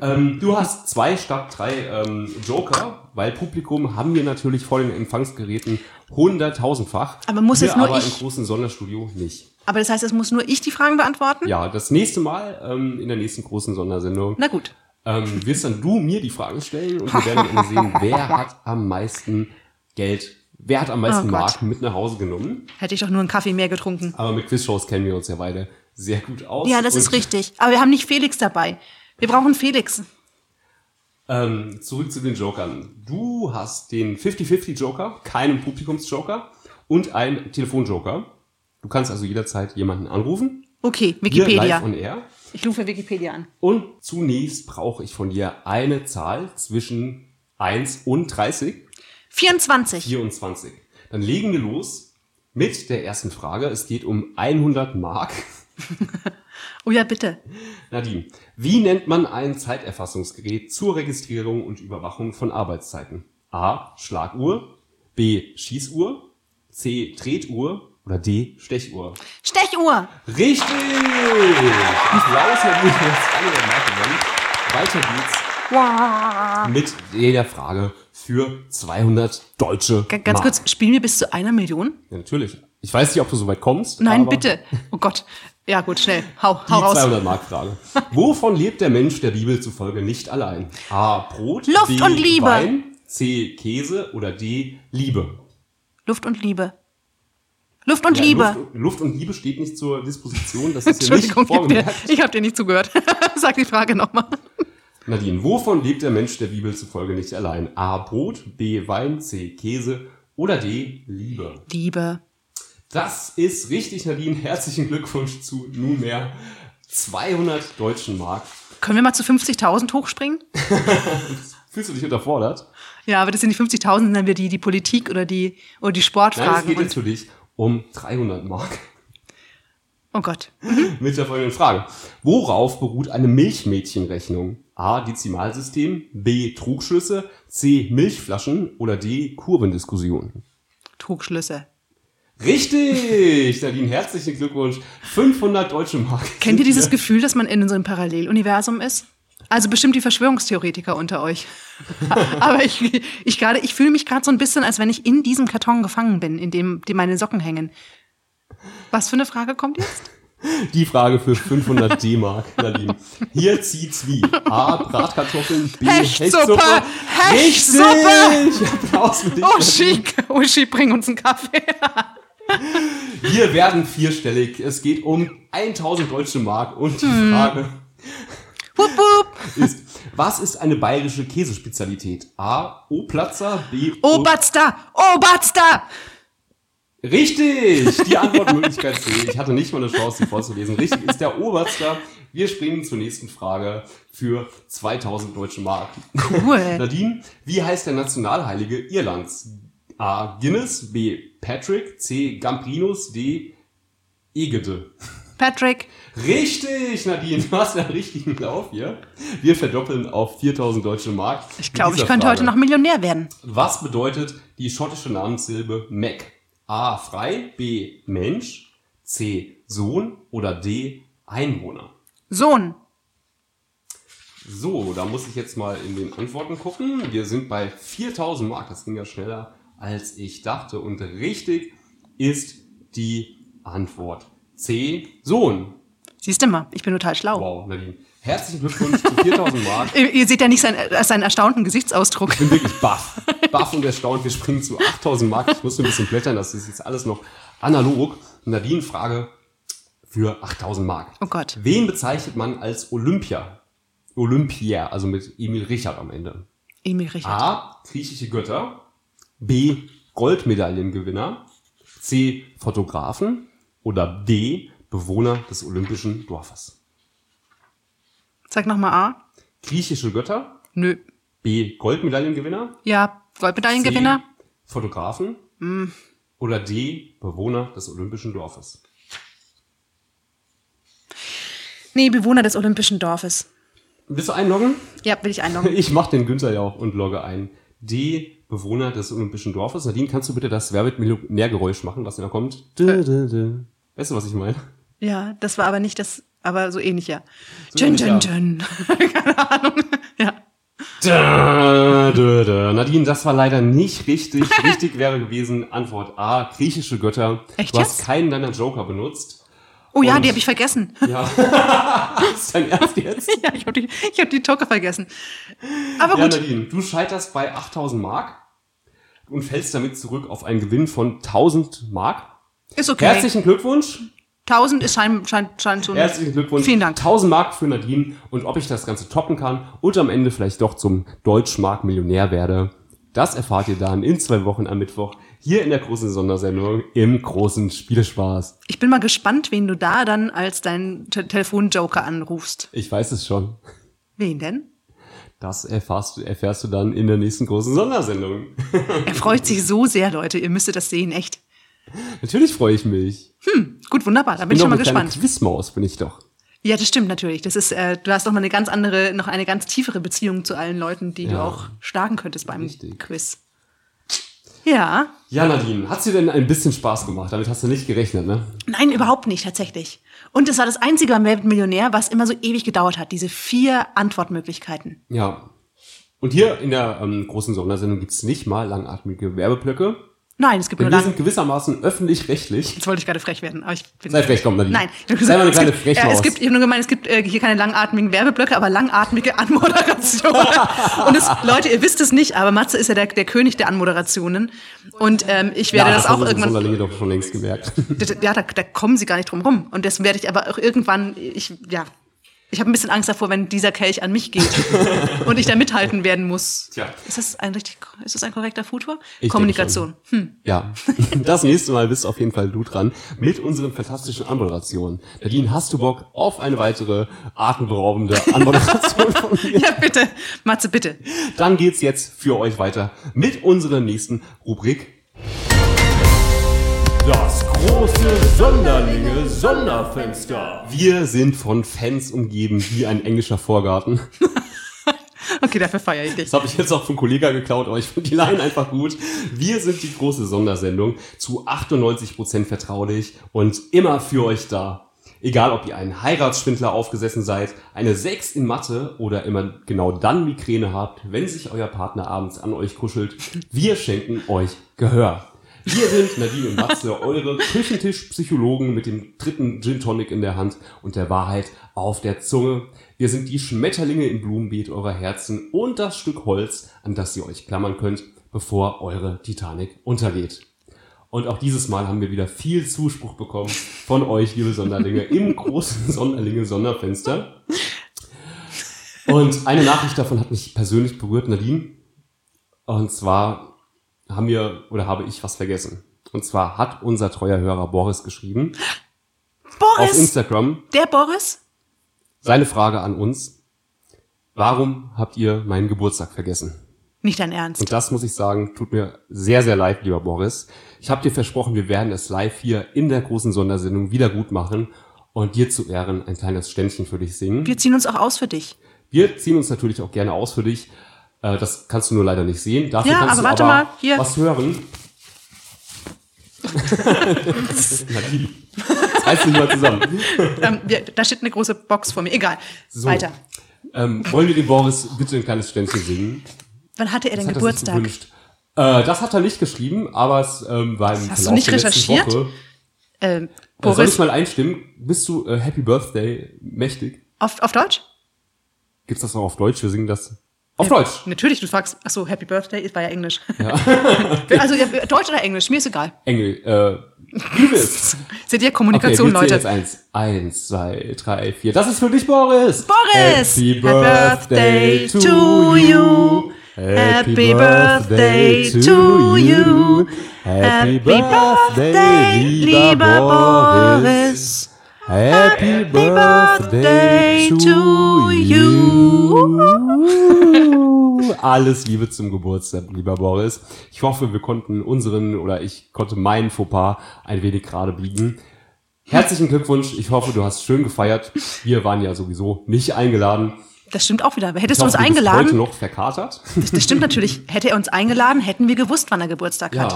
Ähm, du hast zwei statt drei ähm, Joker, weil Publikum haben wir natürlich vor den Empfangsgeräten hunderttausendfach. Aber muss wir jetzt nur aber ich- im großen Sonderstudio nicht. Aber das heißt, es muss nur ich die Fragen beantworten? Ja, das nächste Mal ähm, in der nächsten großen Sondersendung Na gut. ähm, wirst dann du mir die Fragen stellen und wir werden dann sehen, wer hat am meisten Geld, wer hat am meisten Oh. Mark mit nach Hause genommen. Hätte ich doch nur einen Kaffee mehr getrunken. Aber mit Quizshows kennen wir uns ja beide sehr gut aus. Ja, das ist richtig. Aber wir haben nicht Felix dabei. Wir brauchen Felix. Ähm, zurück zu den Jokern. Du hast den 50-50 Joker, keinen Publikumsjoker und einen Telefonjoker. Du kannst also jederzeit jemanden anrufen. Okay, Hier Wikipedia. live on air. Ich rufe Wikipedia an. Und zunächst brauche ich von dir eine Zahl zwischen 1 und 30. 24. 24. Dann legen wir los mit der ersten Frage. Es geht um 100 Mark. Oh ja, bitte. Nadine, wie nennt man ein Zeiterfassungsgerät zur Registrierung und Überwachung von Arbeitszeiten? A. Schlaguhr, B. Schießuhr, C. Tretuhr oder D. Stechuhr? Stechuhr. Richtig! Applaus, Nadine, du hast 100 Mark gewonnen. Weiter geht's Wow. mit der Frage für 200 deutsche Ganz Mark. kurz, spielen wir bis zu einer Million? Ja, natürlich. Ich weiß nicht, ob du so weit kommst. Nein, bitte. Oh Gott. Ja, gut, schnell. Hau, Die hau raus. 200 Mark Frage. Wovon lebt der Mensch der Bibel zufolge nicht allein? A. Brot. Luft B. und Liebe. Wein. C. Käse oder D. Liebe. Luft und Liebe. Luft und Ja, Liebe. Luft, Luft und Liebe steht nicht zur Disposition. Das ist hier nicht vorgemerkt. ich habe dir nicht zugehört. Sag die Frage nochmal. Nadine, wovon lebt der Mensch der Bibel zufolge nicht allein? A. Brot. B. Wein. C. Käse oder D. Liebe. Liebe. Das ist richtig, Nadine. Herzlichen Glückwunsch zu nunmehr 200 deutschen Mark. Können wir mal zu 50.000 hochspringen? Fühlst du dich unterfordert? Ja, aber das sind die 50.000, sind dann wieder die, die Politik oder die, oder die Nein, es Sportfragen. geht natürlich um 300 Mark. oh Gott. Mit der folgenden Frage. Worauf beruht eine Milchmädchenrechnung? A. Dezimalsystem, B. Trugschlüsse, C. Milchflaschen oder D. Kurvendiskussion? Trugschlüsse. Richtig! Nadine, herzlichen Glückwunsch. 500 deutsche Mark. Kennt ihr dieses. Gefühl, dass man in so einem Paralleluniversum ist? Also bestimmt die Verschwörungstheoretiker unter euch. Aber ich, ich ich fühle mich gerade so ein bisschen, als wenn ich in diesem Karton gefangen bin, in dem, dem meine Socken hängen. Was für eine Frage kommt jetzt? Die Frage für 500 D-Mark, Nadine. Hier zieht's wie. A. Bratkartoffeln, B. Hechtsuppe! Richtig! Hechtsuppe! Applaus für dich. Oh, schick. Uschi, bring uns einen Kaffee. Wir werden vierstellig. Es geht um 1000 deutsche Mark und die Frage Wupp, wupp. ist, was ist eine bayerische Käsespezialität? A. O-Platzer, B. Oberster! Oberster! Richtig! Die Antwortmöglichkeit C. Ich hatte nicht mal eine Chance, sie vorzulesen. Richtig ist der Oberster. Wir springen zur nächsten Frage für 2000 deutsche Mark. Cool. Nadine, wie heißt der Nationalheilige Irlands? A. Guinness, B. Patrick, C. Gambrinus, D. Egede. Patrick, Richtig, Nadine, du hast einen richtigen Lauf hier. Wir verdoppeln auf 4000 deutsche Mark. ich glaube, ich könnte heute noch Millionär werden. Was bedeutet die schottische Namenssilbe Mac? A. Frei, B. Mensch, C. Sohn oder D. Einwohner? Sohn. So, da muss ich jetzt mal in den Antworten gucken. Wir sind bei 4000 Mark, das ging ja schneller als ich dachte. Und richtig ist die Antwort C, Sohn. Siehst du mal, ich bin total schlau. Wow, Nadine. Herzlichen Glückwunsch zu 4000 Mark. Ihr, seht ja nicht seinen, äh, seinen erstaunten Gesichtsausdruck. Ich bin wirklich baff. Baff und erstaunt. Wir springen zu 8000 Mark. Ich muss ein bisschen blättern, das ist jetzt alles noch analog. Nadine, Frage für 8000 Mark. Oh Gott. Wen bezeichnet man als Olympia? Olympia, also mit Emil Richard am Ende. Emil Richard. A. Griechische Götter. B. Goldmedaillengewinner. C. Fotografen. Oder D. Bewohner des Olympischen Dorfes. Sag nochmal A. Griechische Götter. Nö. B. Goldmedaillengewinner. Ja, Goldmedaillengewinner. C. Fotografen. Oder D. Bewohner des Olympischen Dorfes. Nee, Bewohner des Olympischen Dorfes. Willst du einloggen? Ja, will ich einloggen. Ich mach den Günther ja auch und logge ein. D. Bewohner des Olympischen Dorfes. Nadine, kannst du bitte das Werbet-Millionärgeräusch machen, was da kommt? Dö, dö, dö. Weißt du, was ich meine? Ja, das war aber nicht das, aber so ähnlich, ja. So Dün, dün, dün. Keine Ahnung. Ja. Da, da, da. Nadine, das war leider nicht richtig. Richtig wäre gewesen Antwort A, griechische Götter. Echt du hast jetzt? keinen deiner Joker benutzt. Oh ja, Und- die habe ich vergessen. Ja. ist dein Ernst jetzt? ja, ich habe die, ich hab die Toker vergessen. Aber Ja, gut. Nadine, du scheiterst bei 8000 Mark und fällst damit zurück auf einen Gewinn von 1000 Mark. ist okay. Herzlichen Glückwunsch. 1000 ist scheint, scheint, scheint schon. Herzlichen Glückwunsch. Vielen Dank. 1000 Mark für Nadine und ob ich das Ganze toppen kann und am Ende vielleicht doch zum Deutschmark-Millionär werde, das erfahrt ihr dann in zwei Wochen am Mittwoch hier in der großen Sondersendung im großen Spielespaß. Ich bin mal gespannt, wen du da dann als deinen Te Telefonjoker anrufst. Ich weiß es schon. Wen denn? Das erfährst du, erfährst du dann in der nächsten großen Sondersendung. Er freut sich so sehr, Leute. Ihr müsstet das sehen, echt. Natürlich freue ich mich. Gut, wunderbar. Da bin ich doch schon mal gespannt. Quizmaus bin ich doch. Ja, das stimmt natürlich. Das ist, äh, du hast doch mal eine ganz andere, noch eine ganz tiefere Beziehung zu allen Leuten, die du Ja. auch schlagen könntest beim Richtig. Quiz. Ja. Ja, Nadine, hat's dir denn ein bisschen Spaß gemacht? Damit hast du nicht gerechnet, ne? Nein, überhaupt nicht, tatsächlich. Und es war das einzige beim Wer Millionär, was immer so ewig gedauert hat. Diese vier Antwortmöglichkeiten. Ja. Und hier in der ähm, großen Sondersendung gibt's nicht mal langatmige Werbeblöcke. Nein, es gibt Denn nur wir sind gewissermaßen öffentlich-rechtlich. Jetzt wollte ich gerade frech werden, aber ich bin. Sei frech, komm, Nadine. Nein, ich Sei mal eine es kleine gibt, Frechmaus. äh, es gibt, ich habe nur gemeint, es gibt äh, hier keine langatmigen Werbeblöcke, aber langatmige Anmoderationen. Und es, Leute, ihr wisst es nicht, aber Matze ist ja der, der König der Anmoderationen. Und ähm, ich werde das, auch haben unsere irgendwann. Sonderlinge doch schon längst gemerkt. Ja, da, da kommen sie gar nicht drum rum. Und das werde ich aber auch irgendwann, ich, ja, ich habe ein bisschen Angst davor, wenn dieser Kelch an mich geht und ich da mithalten werden muss. Tja. Ist das ein richtig, ist das ein korrekter Futur? Ich Kommunikation. Hm. Ja, das nächste Mal bist auf jeden Fall du dran mit unseren fantastischen Anmoderationen. Nadine, hast du Bock auf eine weitere atemberaubende Anmoderation von mir? Ja, bitte. Matze, bitte. Dann geht's jetzt für euch weiter mit unserer nächsten Rubrik. Große Sonderlinge Sonderfenster. Wir sind von Fans umgeben wie ein englischer Vorgarten. Okay, dafür feiere ich dich. Das habe ich jetzt auch von Kollega geklaut, aber ich finde die Line einfach gut. Wir sind die große Sondersendung, zu 98% vertraulich und immer für euch da. Egal, ob ihr einen Heiratsschwindler aufgesessen seid, eine 6 in Mathe oder immer genau dann Migräne habt, wenn sich euer Partner abends an euch kuschelt, wir schenken euch Gehör. Wir sind Nadine und Matze, eure Küchentischpsychologen mit dem dritten Gin Tonic in der Hand und der Wahrheit auf der Zunge. Wir sind die Schmetterlinge im Blumenbeet eurer Herzen und das Stück Holz, an das ihr euch klammern könnt, bevor eure Titanic untergeht. Und auch dieses Mal haben wir wieder viel Zuspruch bekommen von euch, liebe Sonderlinge, im großen Sonderlinge-Sonderfenster. Und eine Nachricht davon hat mich persönlich berührt, Nadine. Und zwar haben wir oder habe ich was vergessen. Und zwar hat unser treuer Hörer Boris geschrieben auf Boris! Instagram Der Boris? seine Frage an uns. Warum habt ihr meinen Geburtstag vergessen? Nicht dein Ernst. Und das muss ich sagen, tut mir sehr, sehr leid, lieber Boris. Ich habe dir versprochen, wir werden es live hier in der großen Sondersendung wieder gut machen und dir zu Ehren ein kleines Ständchen für dich singen. Wir ziehen uns auch aus für dich. Wir ziehen uns natürlich auch gerne aus für dich. Äh, Das kannst du nur leider nicht sehen. Dafür Ja, kannst aber du warte aber mal, hier. was hören. Nadine, das heißt nicht mal zusammen. Ähm, wir, da steht eine große Box vor mir. Egal. So. Weiter. Ähm, wollen wir dem Boris bitte ein kleines Ständchen singen? Wann hatte er denn er Geburtstag? gewünscht. Äh, das hat er nicht geschrieben, aber es ähm, war im Hast du Verlauf nicht der recherchiert? Woche. Ähm, Äh, soll ich Boris, mal einstimmen? Bist du äh, Happy Birthday mächtig? auf, auf Deutsch? Gibt's das noch auf Deutsch? Wir singen das auf Deutsch. Natürlich, du fragst, ach so, Happy Birthday, war ja Englisch. also ja, Deutsch oder Englisch, mir ist egal. Engel, äh, willst. Seht ihr, Okay, Kommunikation, zählen Leute. jetzt eins. Eins, zwei, drei, vier. Das ist für dich, Boris. Boris! Happy Happy Birthday Birthday to you. Happy Birthday to you. Happy Happy Birthday, lieber Boris. Happy Birthday Birthday to you. Alles Liebe zum Geburtstag, lieber Boris. Ich hoffe, wir konnten unseren oder ich konnte meinen Fauxpas ein wenig gerade biegen. Herzlichen Glückwunsch. Ich hoffe, du hast schön gefeiert. Wir waren ja sowieso nicht eingeladen. Das stimmt auch wieder. Hättest Ich du uns hoffe, du heute eingeladen? noch verkatert. Das, das stimmt natürlich. Hätte er uns eingeladen, hätten wir gewusst, wann er Geburtstag hat.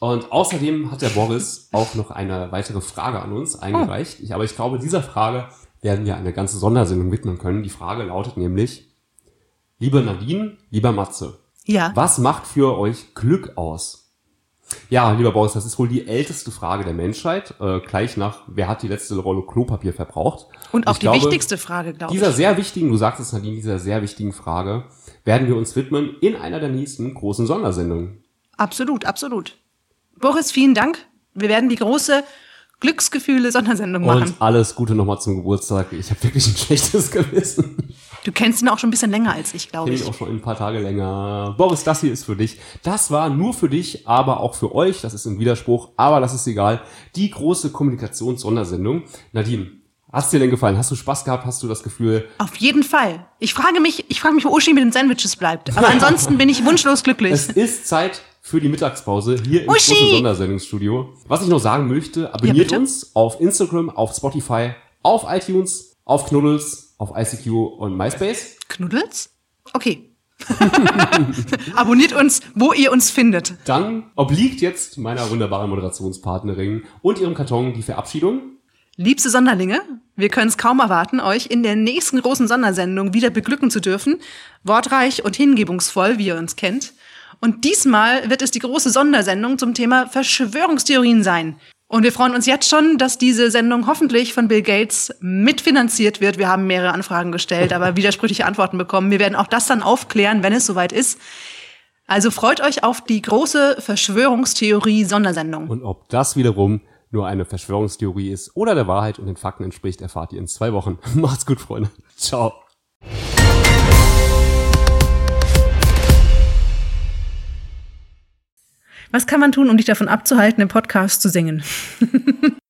Und außerdem hat der Boris auch noch eine weitere Frage an uns eingereicht. Ich, aber ich glaube, dieser Frage werden wir eine ganze Sondersendung widmen können. Die Frage lautet nämlich, liebe Nadine, lieber Matze, Ja. was macht für euch Glück aus? Ja, lieber Boris, das ist wohl die älteste Frage der Menschheit. Äh, gleich nach, wer hat die letzte Rolle Klopapier verbraucht? Und auch Ich die glaube, wichtigste Frage, glaube ich. Dieser sehr wichtigen, du sagtest Nadine, dieser sehr wichtigen Frage werden wir uns widmen in einer der nächsten großen Sondersendungen. Absolut, absolut. Boris, vielen Dank. Wir werden die große Glücksgefühle-Sondersendung machen. Und alles Gute nochmal zum Geburtstag. Ich habe wirklich ein schlechtes Gewissen. Du kennst ihn auch schon ein bisschen länger als ich, glaube ich ich. auch schon ein paar Tage länger. Boris, das hier ist für dich. Das war nur für dich, aber auch für euch. Das ist ein Widerspruch, aber das ist egal. Die große Kommunikations-Sondersendung. Nadine, hat's dir denn gefallen? Hast du Spaß gehabt? Hast du das Gefühl, Auf jeden Fall. Ich frage mich, ich frage mich, wo Uschi mit den Sandwiches bleibt. Aber ansonsten bin ich wunschlos glücklich. es ist Zeit für die Mittagspause hier im Uschi! großen Sondersendungsstudio. Was ich noch sagen möchte, abonniert bitte? uns auf Instagram, auf Spotify, auf iTunes, auf Knuddels, auf ICQ und MySpace. Knuddels? Okay. Abonniert uns, wo ihr uns findet. Dann obliegt jetzt meiner wunderbaren Moderationspartnerin und ihrem Karton die Verabschiedung. Liebste Sonderlinge, wir können es kaum erwarten, euch in der nächsten großen Sondersendung wieder beglücken zu dürfen. Wortreich und hingebungsvoll, wie ihr uns kennt. Und diesmal wird es die große Sondersendung zum Thema Verschwörungstheorien sein. Und wir freuen uns jetzt schon, dass diese Sendung hoffentlich von Bill Gates mitfinanziert wird. Wir haben mehrere Anfragen gestellt, aber widersprüchliche Antworten bekommen. Wir werden auch das dann aufklären, wenn es soweit ist. Also freut euch auf die große Verschwörungstheorie-Sondersendung. Und ob das wiederum nur eine Verschwörungstheorie ist oder der Wahrheit und den Fakten entspricht, erfahrt ihr in zwei Wochen. Macht's gut, Freunde. Ciao. Was kann man tun, um dich davon abzuhalten, im Podcast zu singen?